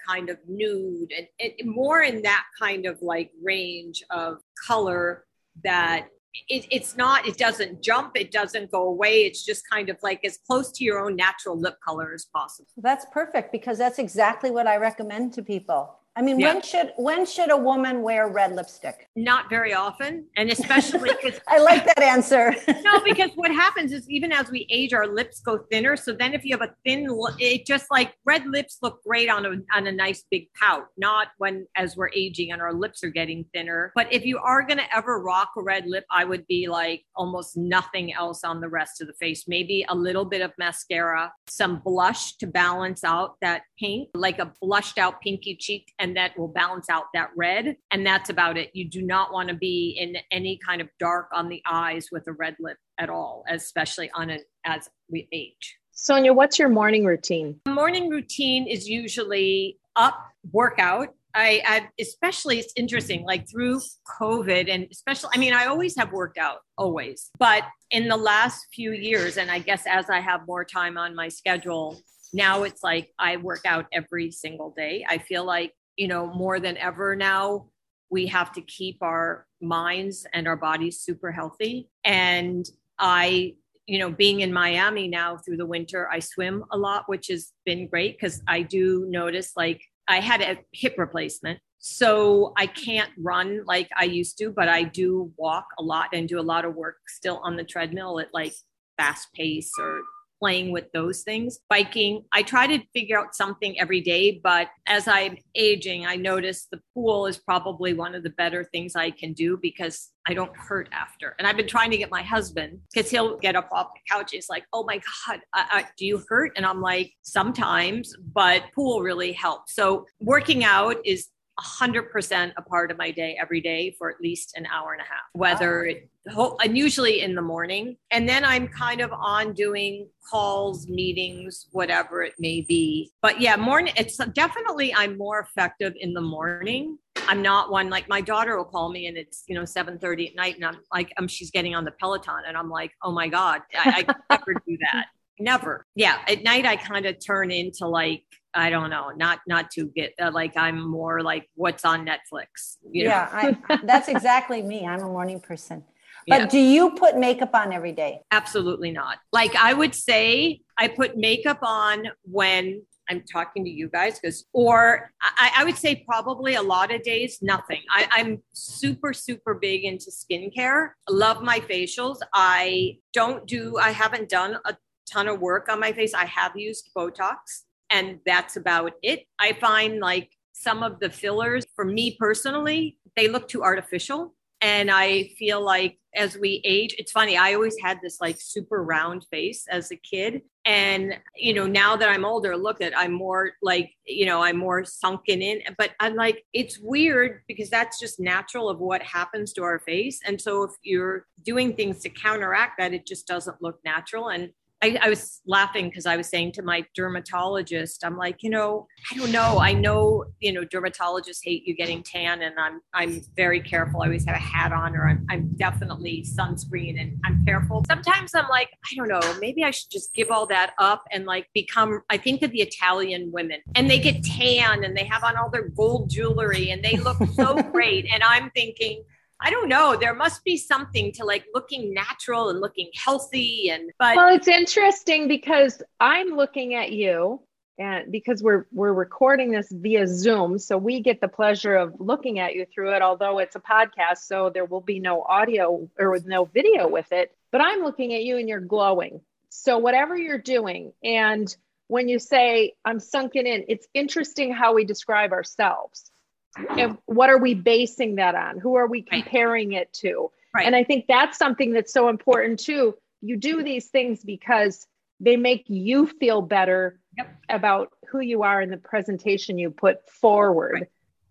kind of nude and it, more in that kind of like range of color that it, it's not it doesn't jump it doesn't go away. It's just kind of like as close to your own natural lip color as possible. That's perfect because that's exactly what i recommend to people I mean, yeah. when should when should a woman wear red lipstick? Not very often, and especially <laughs> because I like that answer. <laughs> no, because what happens is even as we age, our lips go thinner. So then, if you have a thin, it just like red lips look great on a on a nice big pout. Not when as we're aging and our lips are getting thinner. But if you are going to ever rock a red lip, I would be like almost nothing else on the rest of the face. Maybe a little bit of mascara, some blush to balance out that pink, like a blushed out pinky cheek, and and that will balance out that red. And that's about it. You do not want to be in any kind of dark on the eyes with a red lip at all, especially on an as we age. Sonia, what's your morning routine? Morning routine is usually up, workout. I, I, especially it's interesting like through covid and especially i mean i always have worked out always but in the last few years and i guess as i have more time on my schedule now it's like i work out every single day i feel like you know, more than ever now, we have to keep our minds and our bodies super healthy. And I, you know, being in Miami now through the winter, I swim a lot, which has been great because I do notice like I had a hip replacement. So I can't run like I used to, but I do walk a lot and do a lot of work still on the treadmill at like fast pace or playing with those things. Biking, I try to figure out something every day, but as I'm aging, I notice the pool is probably one of the better things I can do because I don't hurt after. And I've been trying to get my husband because he'll get up off the couch. He's like, "Oh my god, I, I, do you hurt?" And I'm like, "Sometimes, but pool really helps." So working out is 100% a part of my day every day for at least an hour and a half, whether it, and usually in the morning. And then I'm kind of on doing calls, meetings, whatever it may be. But yeah, morning, it's definitely, I'm more effective in the morning. I'm not one like my daughter will call me and it's, you know, 7 30 at night. And I'm like, um, she's getting on the Peloton and I'm like, oh my God, I, I never do that. <laughs> Never. Yeah. At night, I kind of turn into like, I don't know, not not to get uh, like I'm more like what's on Netflix. You know? Yeah, I, <laughs> that's exactly me. I'm a morning person. But yeah. do you put makeup on every day? Absolutely not. Like I would say, I put makeup on when I'm talking to you guys because, or I, I, would say probably a lot of days, nothing. I, am super, super big into skincare. Love my facials. I don't do, I haven't done a ton of work on my face. I have used Botox and that's about it. I find like some of the fillers for me personally, they look too artificial. And I feel like as we age, it's funny, I always had this like super round face as a kid. And, you know, now that I'm older, look at, I'm more like, you know, I'm more sunken in. But I'm like, it's weird because that's just natural of what happens to our face. And so if you're doing things to counteract that, it just doesn't look natural. And I, I, was laughing because I was saying to my dermatologist, I'm like, you know, I don't know. I know, you know, dermatologists hate you getting tan, and I'm I'm very careful. I always have a hat on, or I'm, I'm definitely sunscreen, and I'm careful. Sometimes I'm like, I don't know, maybe I should just give all that up and like become. I think of the Italian women, and they get tan, and they have on all their gold jewelry, and they look so <laughs> great, and I'm thinking I don't know. There must be something to like looking natural and looking healthy and but Well, it's interesting because I'm looking at you and because we're we're recording this via Zoom, so we get the pleasure of looking at you through it although it's a podcast, so there will be no audio or no video with it, but I'm looking at you and you're glowing. So whatever you're doing and when you say I'm sunken in, it's interesting how we describe ourselves and what are we basing that on who are we comparing right. it to right. and i think that's something that's so important too you do these things because they make you feel better yep. about who you are in the presentation you put forward right.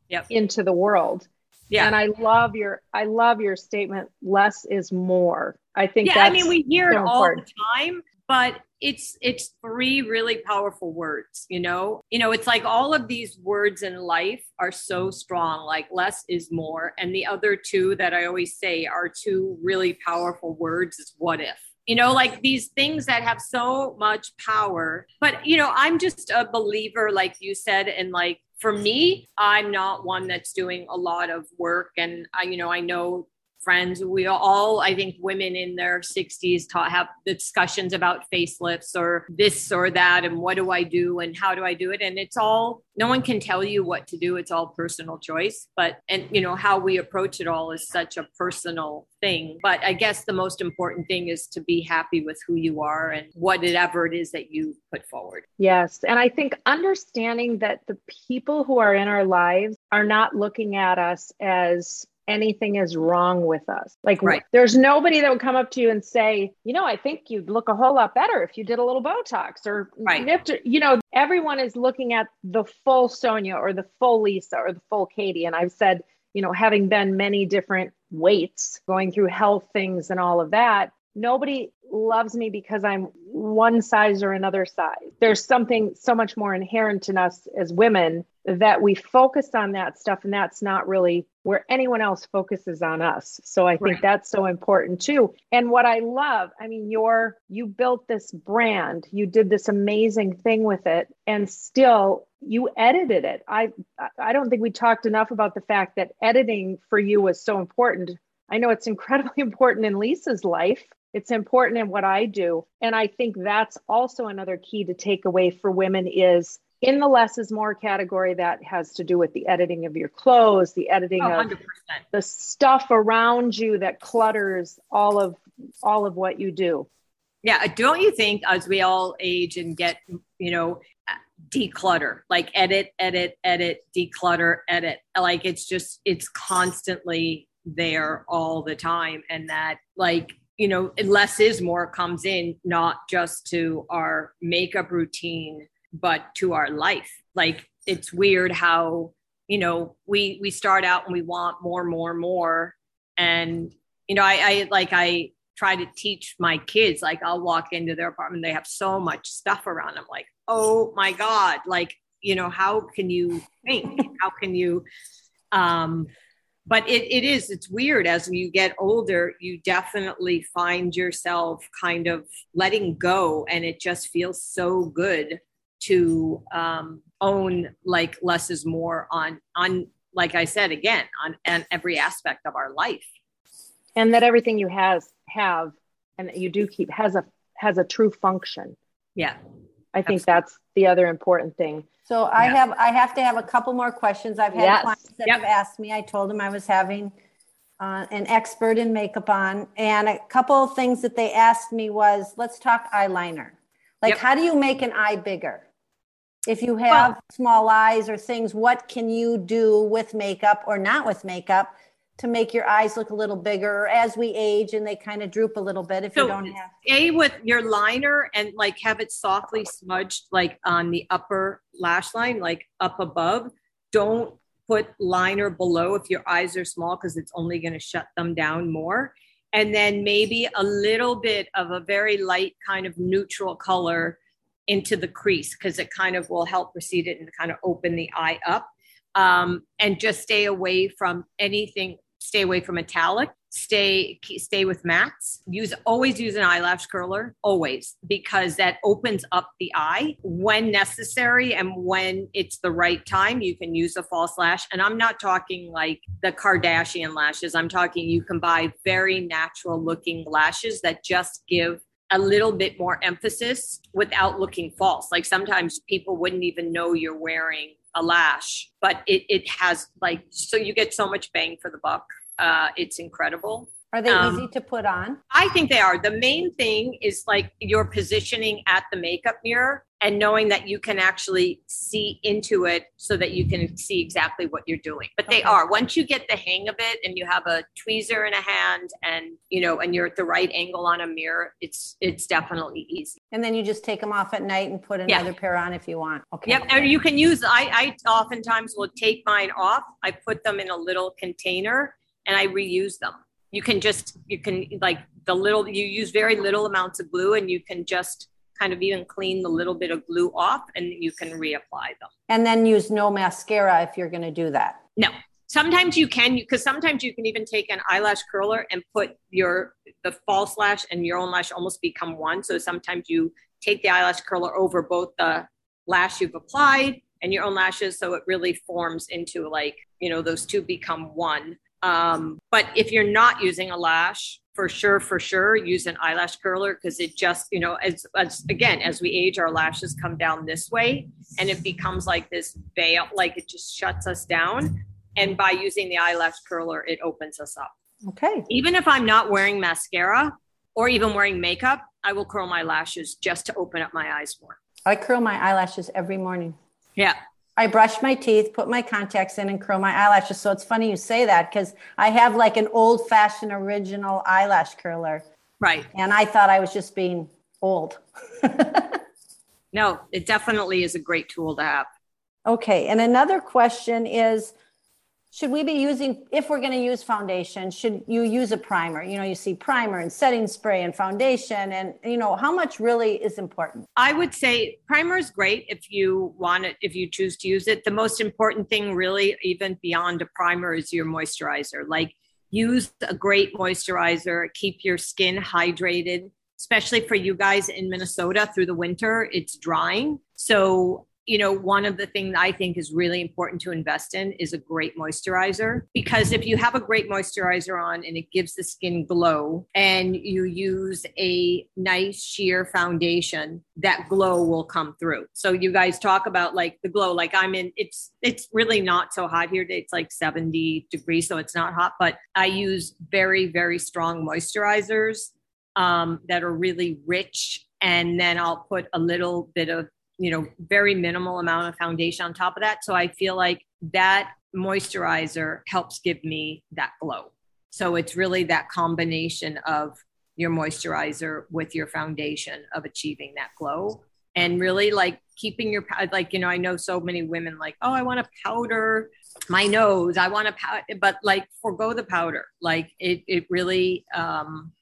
yep. into the world yeah and i love your i love your statement less is more i think yeah i mean we hear so it all important. the time but it's it's three really powerful words you know? You know it's like all of these words in life are so strong like less is more. And the other two that i always say are two really powerful words is what if. You know like these things that have so much power. But you know i'm just a believer like you said and like for me i'm not one that's doing a lot of work. And i you know i know friends. We all, I think, women in their 60s taught, have discussions about facelifts or this or that, and what do I do and how do I do it. And it's all, no one can tell you what to do. It's all personal choice. But, and, you know, how we approach it all is such a personal thing. But I guess the most important thing is to be happy with who you are and whatever it is that you put forward. Yes. And I think understanding that the people who are in our lives are not looking at us as anything is wrong with us. Like right. there's nobody that would come up to you and say, you know, I think you'd look a whole lot better if you did a little Botox or right. nipped, you know, everyone is looking at the full Sonia or the full Lisa or the full Katie. And I've said, you know, having been many different weights, going through health things and all of that, nobody loves me because I'm one size or another size. There's something so much more inherent in us as women that we focus on that stuff and that's not really where anyone else focuses on us. So i think right. that's so important too. And what i love i mean you're you built this brand. You did this amazing thing with it and still you edited it. I i don't think we talked enough about the fact that editing for you was so important. I know it's <laughs> incredibly important in lisa's life. It's important in what i do. And i think that's also another key to take away for women is in the less is more category that has to do with the editing of your clothes the editing oh, of the stuff around you that clutters all of all of what you do. Yeah don't you think as we all age and get you know declutter like edit edit edit declutter edit like it's just it's constantly there all the time and that like you know less is more comes in not just to our makeup routine but to our life. Like it's weird how you know, we we start out and we want more, more, more. And, you know, I, I like I try to teach my kids, like I'll walk into their apartment, they have so much stuff around them, like, oh my God, like, you know, how can you think? how can you um but it, it is it's weird as you get older you definitely find yourself kind of letting go and it just feels so good to um, own like less is more on on like i said again on, on every aspect of our life and that everything you has have and that you do keep has a has a true function yeah i think Absolutely. that's the other important thing so I have I have to have a couple more questions. I've had yes. clients that yep. have asked me. I told them I was having uh, an expert in makeup on, and a couple of things that they asked me was, let's talk eyeliner. Like, yep. how do you make an eye bigger? If you have well, small eyes or things, what can you do with makeup or not with makeup to make your eyes look a little bigger as we age and they kind of droop a little bit if so you don't have a with your liner and like have it softly smudged like on the upper lash line like up above don't put liner below if your eyes are small because it's only going to shut them down more. And then maybe a little bit of a very light kind of neutral color into the crease because it kind of will help precede it and kind of open the eye up. Um, and just stay away from anything stay away from metallic. Stay stay with mattes. Use always use an eyelash curler always because that opens up the eye. When necessary and when it's the right time you can use a false lash. And i'm not talking like the kardashian lashes. I'm talking you can buy very natural looking lashes that just give a little bit more emphasis without looking false like sometimes people wouldn't even know you're wearing a lash, but it, it has like, so you get so much bang for the buck. Uh, it's incredible. Are they um, easy to put on? I think they are. The main thing is like your positioning at the makeup mirror and knowing that you can actually see into it so that you can see exactly what you're doing. But they okay. are. Once you get the hang of it and you have a tweezer in a hand and you know and you're at the right angle on a mirror, it's it's definitely easy. And then you just take them off at night and put another yeah. pair on if you want. Okay. Yep. And you can use I I oftentimes will take mine off. I put them in a little container and I reuse them you can just you can like the little you use very little amounts of glue and you can just kind of even clean the little bit of glue off and you can reapply them. And then use no mascara if you're going to do that. No. Sometimes you can because sometimes you can even take an eyelash curler and put your the false lash and your own lash almost become one. So sometimes you take the eyelash curler over both the lash you've applied and your own lashes so it really forms into like you know those two become one um, but if you're not using a lash, for sure, for sure, use an eyelash curler because it just, you know, as, as again, as we age, our lashes come down this way and it becomes like this veil, like it just shuts us down. And by using the eyelash curler, it opens us up. Okay. Even if I'm not wearing mascara or even wearing makeup, I will curl my lashes just to open up my eyes more. I curl my eyelashes every morning. Yeah. I brush my teeth, put my contacts in, and curl my eyelashes. So it's funny you say that because I have like an old fashioned original eyelash curler. Right. And I thought I was just being old. <laughs> no, it definitely is a great tool to have. Okay. And another question is should we be using if we're going to use foundation should you use a primer? You know you see primer and setting spray and foundation and you know how much really is important? I would say primer is great if you want it if you choose to use it. The most important thing really even beyond a primer is your moisturizer. Like use a great moisturizer keep your skin hydrated especially for you guys in minnesota through the winter it's drying. So you know, one of the things I think is really important to invest in is a great moisturizer. Because if you have a great moisturizer on and it gives the skin glow and you use a nice sheer foundation, that glow will come through. So you guys talk about like the glow, like I'm in, it's, it's really not so hot here. It's like 70 degrees, so it's not hot, but I use very, very strong moisturizers um, that are really rich and then I'll put a little bit of you know, very minimal amount of foundation on top of that. So I feel like that moisturizer helps give me that glow. So it's really that combination of your moisturizer with your foundation of achieving that glow. and really like keeping your like you know i know so many women like oh i want to powder my nose i want to powder but like forego the powder like it it really um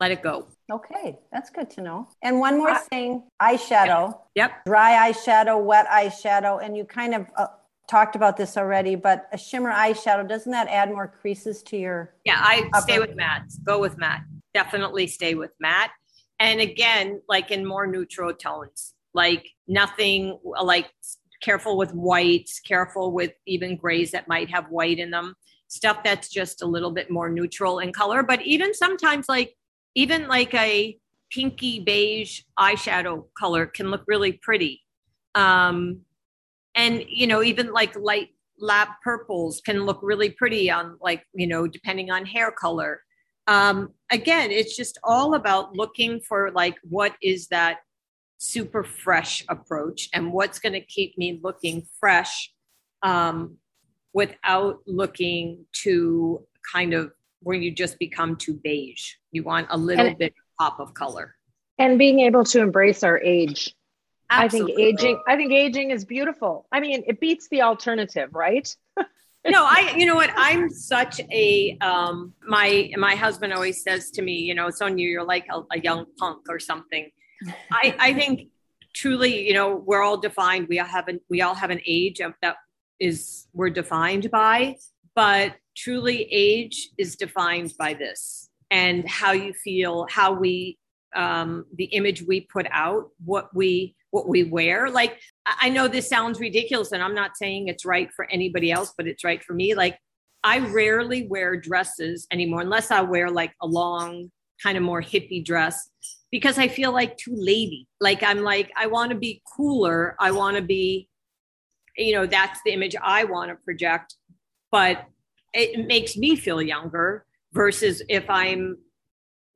let it go. Okay that's good to know. And one more thing eyeshadow. Yep. Dry eyeshadow wet eyeshadow and you kind of uh, talked about this already but a shimmer eyeshadow doesn't that add more creases to your yeah i upper? stay with matte. Go with matte. Definitely stay with matte. And again like in more neutral tones. Like nothing like careful with whites, careful with even grays that might have white in them, stuff that's just a little bit more neutral in color. But even sometimes, like, even like a pinky beige eyeshadow color can look really pretty. Um, and, you know, even like light lab purples can look really pretty on, like, you know, depending on hair color. Um, again, it's just all about looking for like what is that super fresh approach and what's going to keep me looking fresh um, without looking to kind of where you just become too beige. You want a little and, bit pop of color. And being able to embrace our age. Absolutely. I think aging I think aging is beautiful. I mean, it beats the alternative, right? <laughs> no, I you know what? I'm such a um my my husband always says to me, you know, Sonia, you're like a, a young punk or something. <laughs> I, I think truly, you know, we're all defined. We all have an, we all have an age that is we're defined by, but truly age is defined by this and how you feel, how we, um, the image we put out, what we, what we wear. Like, I know this sounds ridiculous and I'm not saying it's right for anybody else, but it's right for me. Like, I rarely wear dresses anymore unless I wear like a long, kind of more hippie dress because I feel like too lady. Like I'm like, I want to be cooler. I want to be, you know, that's the image I want to project. But it makes me feel younger versus if I'm,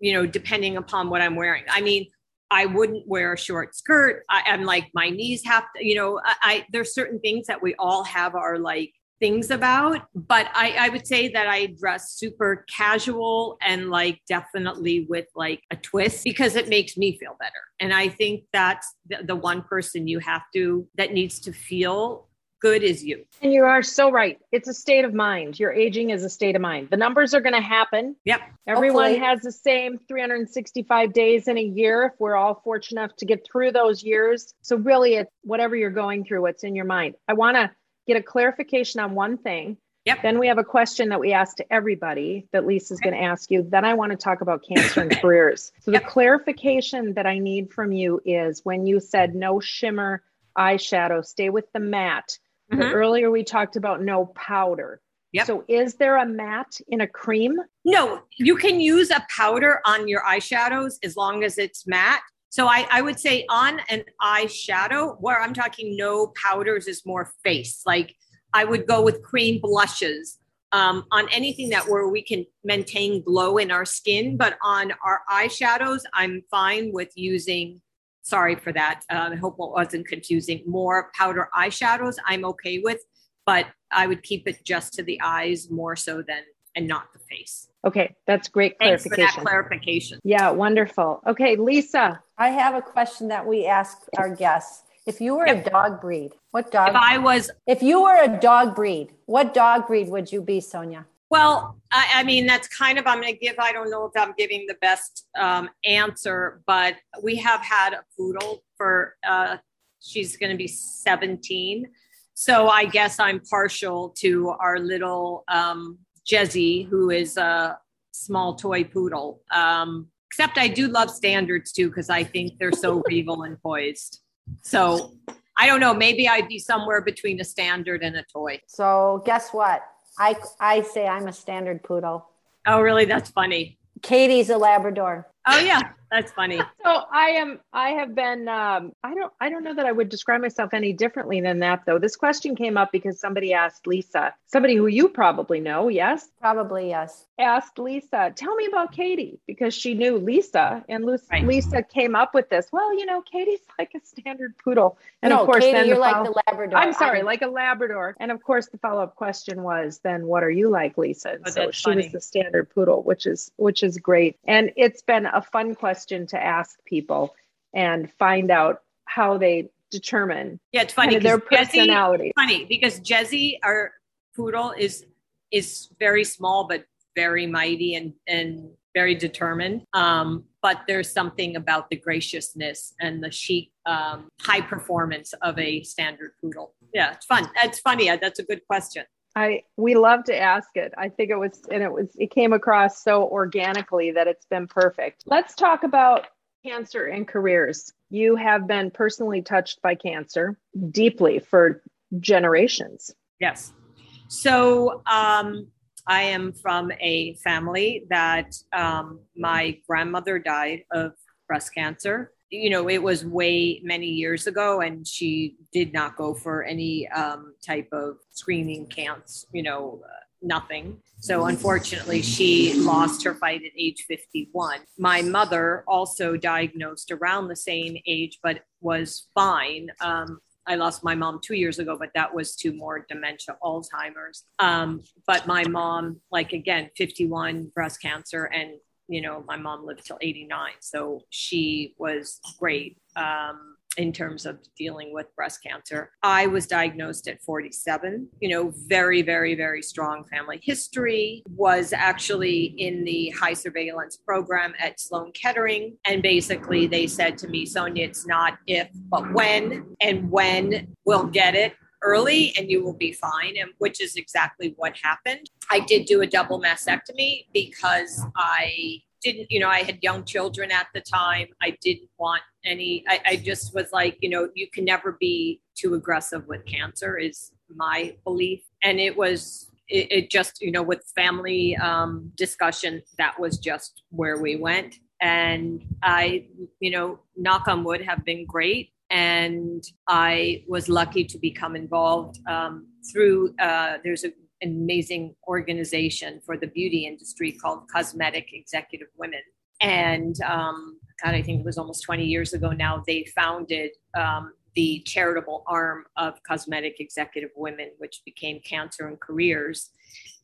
you know, depending upon what I'm wearing. I mean, I wouldn't wear a short skirt. I, am like my knees have to, you know, I, I there's certain things that we all have our like things about but I, I would say that i dress super casual and like definitely with like a twist because it makes me feel better and i think that's the, the one person you have to that needs to feel good is you. And you are so right. It's a state of mind. Your aging is a state of mind. The numbers are going to happen. Yep. Everyone Hopefully. has the same 365 days in a year if we're all fortunate enough to get through those years. So really it's whatever you're going through, what's in your mind. I want to get a clarification on one thing. Yep. Then we have a question that we ask to everybody that Lisa's okay. going to ask you. Then I want to talk about cancer and careers. So yep. the clarification that I need from you is when you said no shimmer eyeshadow, stay with the matte. Mm-hmm. earlier we talked about no powder. Yep. So is there a matte in a cream? No, you can use a powder on your eyeshadows as long as it's matte. So I, I would say on an eyeshadow, where I'm talking no powders is more face. Like I would go with cream blushes um, on anything that where we can maintain glow in our skin. But on our eyeshadows, I'm fine with using. Sorry for that. Uh, I hope it wasn't confusing. More powder eyeshadows, I'm okay with, but I would keep it just to the eyes more so than and not the face. Okay, that's great clarification. Thanks for that clarification. Yeah, wonderful. Okay, Lisa. I have a question that we ask our guests. If you were yep. a dog breed, what dog? If I was, if you were a dog breed, what dog breed would you be, Sonia? Well, I, I mean, that's kind of, I'm going to give, I don't know if I'm giving the best um, answer, but we have had a poodle for, uh, she's going to be 17. So I guess I'm partial to our little um, Jezzy, who is a small toy poodle. Um, except I do love standards too, because I think they're so <laughs> regal and poised. So I don't know. Maybe I'd be somewhere between a standard and a toy. So guess what? I I say I'm a standard poodle. Oh, really? That's funny. Katie's a Labrador. Oh yeah, that's funny. <laughs> so I am. I have been. Um, I don't. I don't know that I would describe myself any differently than that, though. This question came up because somebody asked Lisa, somebody who you probably know. Yes, probably yes. Asked Lisa, tell me about Katie because she knew Lisa, and Lisa, right. Lisa came up with this. Well, you know, Katie's <laughs> like a standard poodle, and no, of course, Katie, then you're the follow- like the Labrador. I'm sorry, I'm- like a Labrador, and of course, the follow up question was, then what are you like, Lisa? Oh, so she funny. was the standard poodle, which is which is great, and it's been a fun question to ask people and find out how they determine yeah it's funny their personality. funny because jezzy our poodle is is very small but very mighty and and very determined. Um but there's something about the graciousness and the chic um, high performance of a standard poodle. Yeah it's fun. It's funny. That's a good question I we love to ask it. I think it was and it was it came across so organically that it's been perfect. Let's talk about cancer and careers. You have been personally touched by cancer deeply for generations. Yes. So um, I am from a family that um, my grandmother died of breast cancer you know, it was way many years ago, and she did not go for any um, type of screening counts, you know, uh, nothing. So unfortunately, she lost her fight at age 51. My mother also diagnosed around the same age, but was fine. Um, I lost my mom two years ago, but that was to more dementia, Alzheimer's. Um, but my mom, like again, 51 breast cancer and you know, my mom lived till 89. So she was great um, in terms of dealing with breast cancer. I was diagnosed at 47, you know, very, very, very strong family history, was actually in the high surveillance program at Sloan Kettering. And basically they said to me, Sonia, it's not if, but when, and when we'll get it early and you will be fine and which is exactly what happened i did do a double mastectomy because i didn't you know i had young children at the time. I didn't want any I, I just was like you know you can never be too aggressive with cancer is my belief. And it was it, it just you know with family um, discussion that was just where we went. And i you know knock on wood have been great. And I was lucky to become involved um, through. Uh, there's a, amazing organization for the beauty industry called Cosmetic Executive Women, and um, God, I think it was almost 20 years ago now. They founded um, the charitable arm of Cosmetic Executive Women, which became Cancer and Careers,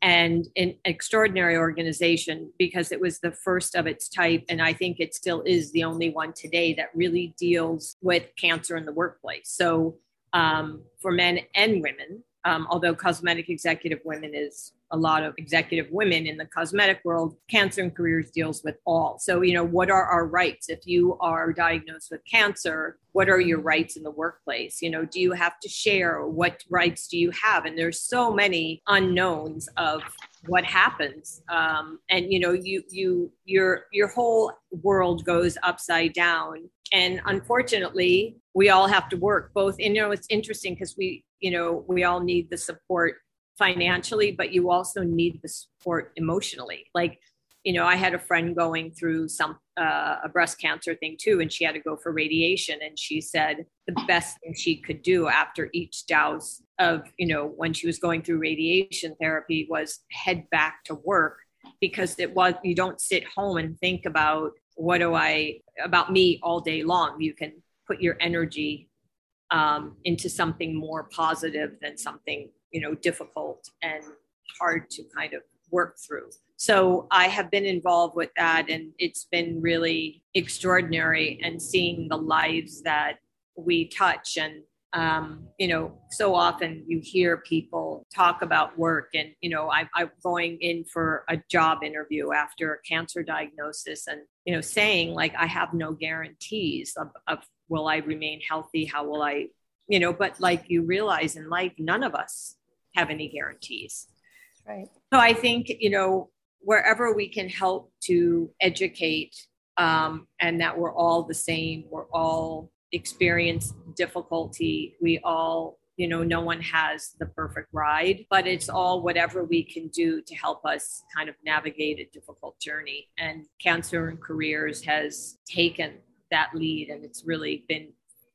and an extraordinary organization because it was the first of its type. And I think it still is the only one today that really deals with cancer in the workplace. So, um, for men and women, um, although cosmetic executive women is a lot of executive women in the cosmetic world, cancer and careers deals with all. So, you know, what are our rights? If you are diagnosed with cancer, what are your rights in the workplace? You know, do you have to share? What rights do you have? And there's so many unknowns of what happens. Um, and you know you you your your whole world goes upside down. And unfortunately we all have to work. Both and you know it's interesting because we you know we all need the support financially but you also need the support emotionally. Like you know i had a friend going through some uh, a breast cancer thing too and she had to go for radiation. And she said the best thing she could do after each dose of you know when she was going through radiation therapy was head back to work because it was you don't sit home and think about what do i about me all day long. You can put your energy um, into something more positive than something you know difficult and hard to kind of work through so i have been involved with that and it's been really extraordinary and seeing the lives that we touch and um, you know so often you hear people talk about work and you know I, i'm going in for a job interview after a cancer diagnosis and you know saying like i have no guarantees of, of will I remain healthy? How will I, you know, but like you realize in life, none of us have any guarantees. Right. So I think, you know, wherever we can help to educate um, and that we're all the same, we're all experience difficulty, we all you know no one has the perfect ride but it's all whatever we can do to help us kind of navigate a difficult journey and cancer and careers has taken that lead and it's really been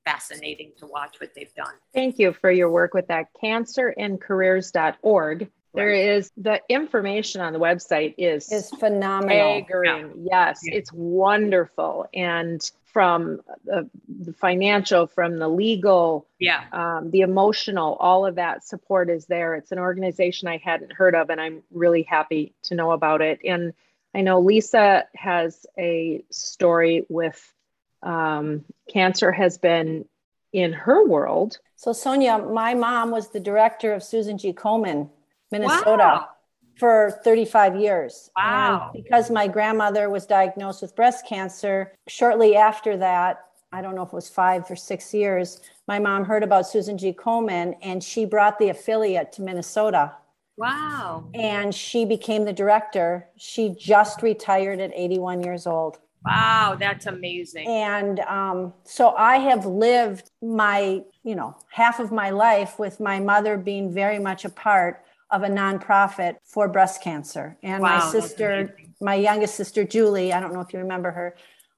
fascinating to watch what they've done. Thank you for your work with that cancerandcareers.org. There is the information on the website is is phenomenal. Staggering. Yeah. Yes, yeah. it's wonderful. And from the, the, financial, from the legal, yeah, um, the emotional, all of that support is there. It's an organization I hadn't heard of, and I'm really happy to know about it. And I know Lisa has a story with um, cancer has been in her world. So, Sonia, my mom was the director of Susan G. Komen, Minnesota. Wow. For 35 years. Wow. And because my grandmother was diagnosed with breast cancer, shortly after that, I don't know if it was five or six years, my mom heard about Susan G. Komen and she brought the affiliate to Minnesota Wow. and she became the director. She just retired at 81 years old. Wow. That's amazing. And um, so I have lived my, you know, half of my life with my mother being very much a part of a nonprofit for breast cancer. And Wow, my sister, my youngest sister, Julie, I don't know if you remember her,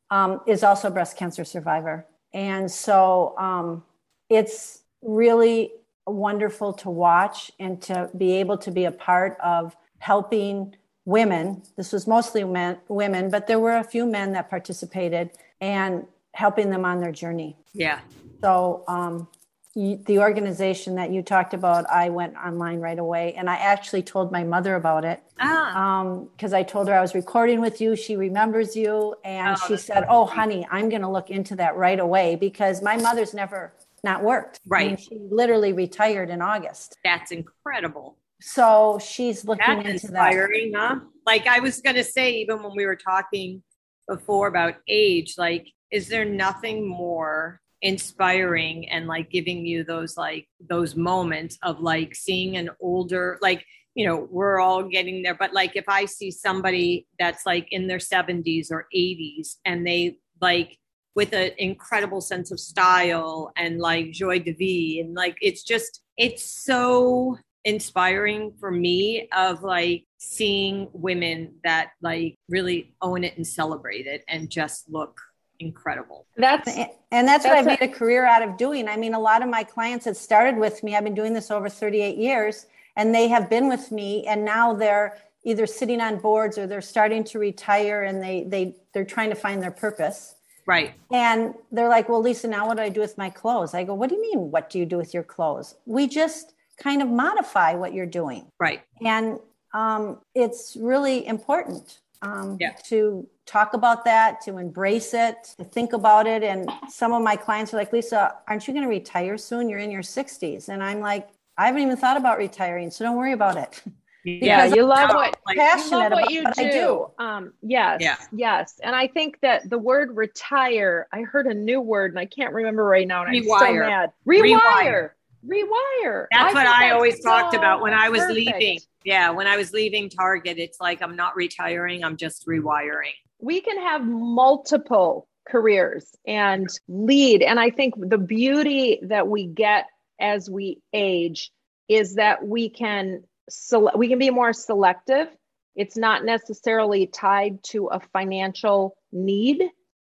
um, is also a breast cancer survivor. And so um, it's really wonderful to watch and to be able to be a part of helping women. This was mostly men, women, but there were a few men that participated and helping them on their journey. Yeah. So, um, you, the organization that you talked about, I went online right away and I actually told my mother about it Ah. because I told her I was recording with you. She remembers you. And Oh, she said, Oh, honey, I'm going to look into that right away because my mother's never not worked. I mean, Right. she literally retired in August. That's incredible. So she's looking That's into that. inspiring, huh? Like I was going to say, even when we were talking before about age, like, is there nothing more inspiring and like giving you those like those moments of like seeing an older like you know we're all getting there but like if i see somebody that's like in their 70s or 80s and they like with an incredible sense of style and like joy de vie and like it's just it's so inspiring for me of like seeing women that like really own it and celebrate it and just look incredible That's And that's what I've made a career out of doing. I mean, a lot of my clients that started with me, I've been doing this over 38 years, and they have been with me, and now they're either sitting on boards or they're starting to retire and they they they're trying to find their purpose. right And they're like, Well, Lisa, now what do I do with my clothes? I go, What do you mean, what do you do with your clothes? We just kind of modify what you're doing. right And um, it's really important um, Yeah. to talk about that, to embrace it, to think about it. And some of my clients are like, Lisa, aren't you going to retire soon? You're in your 60s. And I'm like, I haven't even thought about retiring, so don't worry about it. <laughs> yeah, you love what like, you love Passionate what about you what do. I do. Um, yes, Yeah. yes, and I think that the word retire. I heard a new word, and I can't remember right now, and I'm so Rewire. mad. Rewire. Rewire. Rewire. That's what I that's always talked about when I was perfect. leaving. Yeah, when I was leaving Target, it's like I'm not retiring, I'm just rewiring. we can have multiple careers and lead. And I think the beauty that we get as we age is that we can sele- we can be more selective. It's not necessarily tied to a financial need,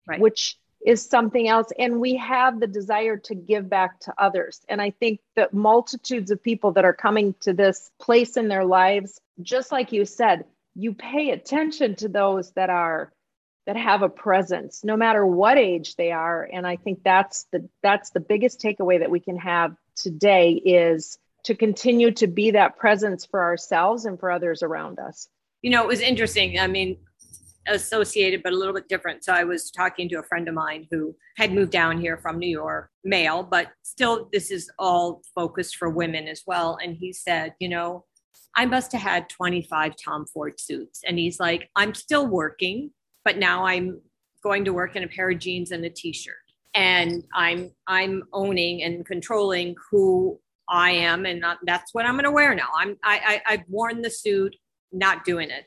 Right. which is something else. And we have the desire to give back to others. And I think that multitudes of people that are coming to this place in their lives, just like you said, you pay attention to those that are that have a presence no matter what age they are and i think that's the that's the biggest takeaway that we can have today is to continue to be that presence for ourselves and for others around us You know, it was interesting. I mean, associated, but a little bit different. So I was talking to a friend of mine who had moved down here from New York, male, but still, this is all focused for women as well. And he said, you know, I must have had 25 Tom Ford suits. And he's like, I'm still working, but now I'm going to work in a pair of jeans and a t-shirt. And I'm I'm owning and controlling who I am, and not, that's what I'm going to wear now. I'm I, I I've worn the suit, not doing it.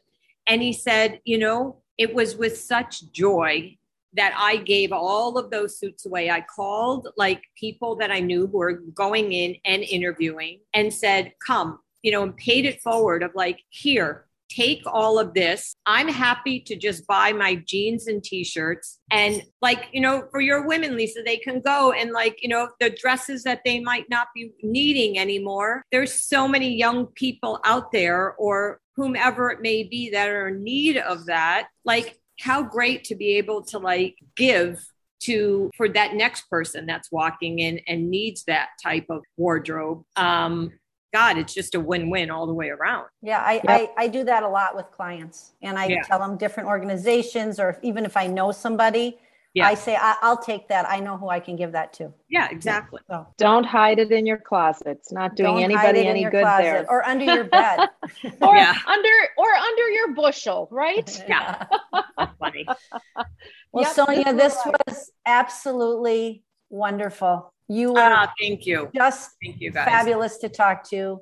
And he said, you know, it was with such joy that I gave all of those suits away. I called like people that I knew who were going in and interviewing and said, come, you know, and paid it forward of like, here, take all of this. I'm happy to just buy my jeans and t-shirts. And like, you know, for your women, Lisa, they can go and like, you know, the dresses that they might not be needing anymore. There's so many young people out there or whomever it may be that are in need of that. Like, how great to be able to like give to for that next person that's walking in and needs that type of wardrobe. Um, God, it's just a win-win all the way around. Yeah, I, I, I do that a lot with clients. And I Yeah. tell them different organizations, or if, even if I know somebody, Yeah. I say I, I'll take that. I know who I can give that to. Yeah, exactly. So Don't hide it in your closet. It's not doing don't anybody any good closet there. or under your bed. <laughs> <laughs> Or Yeah. under or under your bushel, right? <laughs> Yeah. Funny. Well, Yep, Sonia, this right. was absolutely wonderful. You were Ah, thank you. just Thank you guys. fabulous to talk to.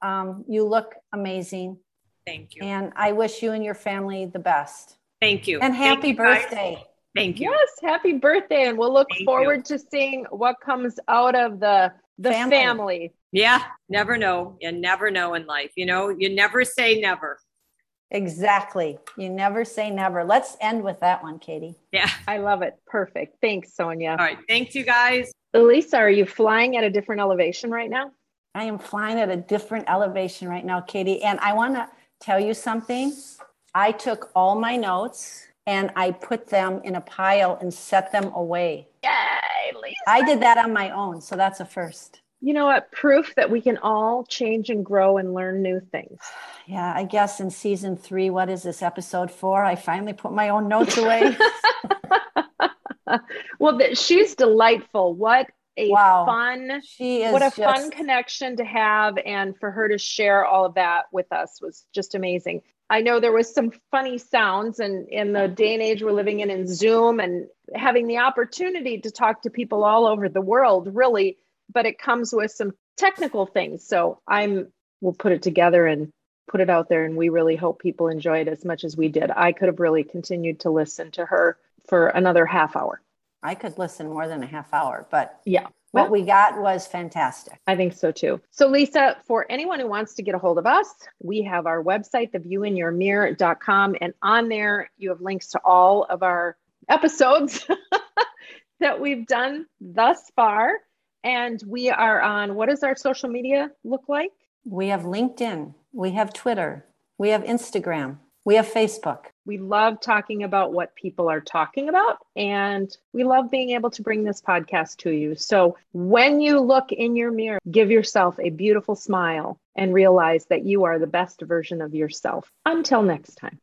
Um, you look amazing, Thank you. and I wish you and your family the best. Thank you. And Thank happy you, birthday. Thank you. Yes, happy birthday. And we'll look Thank you. forward to seeing what comes out of the the Family. family. Yeah, never know. You never know in life. You know, you never say never. Exactly. You never say never. Let's end with that one, Katie. Yeah. I love it. Perfect. Thanks, Sonia. All right. Thanks, you guys. Elisa, are you flying at a different elevation right now? I am flying at a different elevation right now, Katie. And I want to tell you something. I took all my notes and I put them in a pile and set them away. Yay, Lisa. I did that on my own. So that's a first. You know what? Proof that we can all change and grow and learn new things. <sighs> Yeah, I guess in season three, what is this episode four? I finally put my own notes <laughs> away. <laughs> well, she's delightful. What a Wow. fun, she is what a just, fun connection to have, and for her to share all of that with us was just amazing. I know there was some funny sounds, and in the day and age we're living in, in Zoom, and having the opportunity to talk to people all over the world, really. But it comes with some technical things. So I'm we'll put it together and put it out there, and we really hope people enjoy it as much as we did. I could have really continued to listen to her for another half hour. I could listen more than a half hour, but Yeah. what we got was fantastic. I think so too. So, Lisa, for anyone who wants to get a hold of us, we have our website, theviewinyourmirror.com, and on there you have links to all of our episodes <laughs> that we've done thus far. And we are on what does our social media look like? We have LinkedIn, we have Twitter, we have Instagram, we have Facebook. We love talking about what people are talking about, and we love being able to bring this podcast to you. So, when you look in your mirror, give yourself a beautiful smile and realize that you are the best version of yourself. Until next time.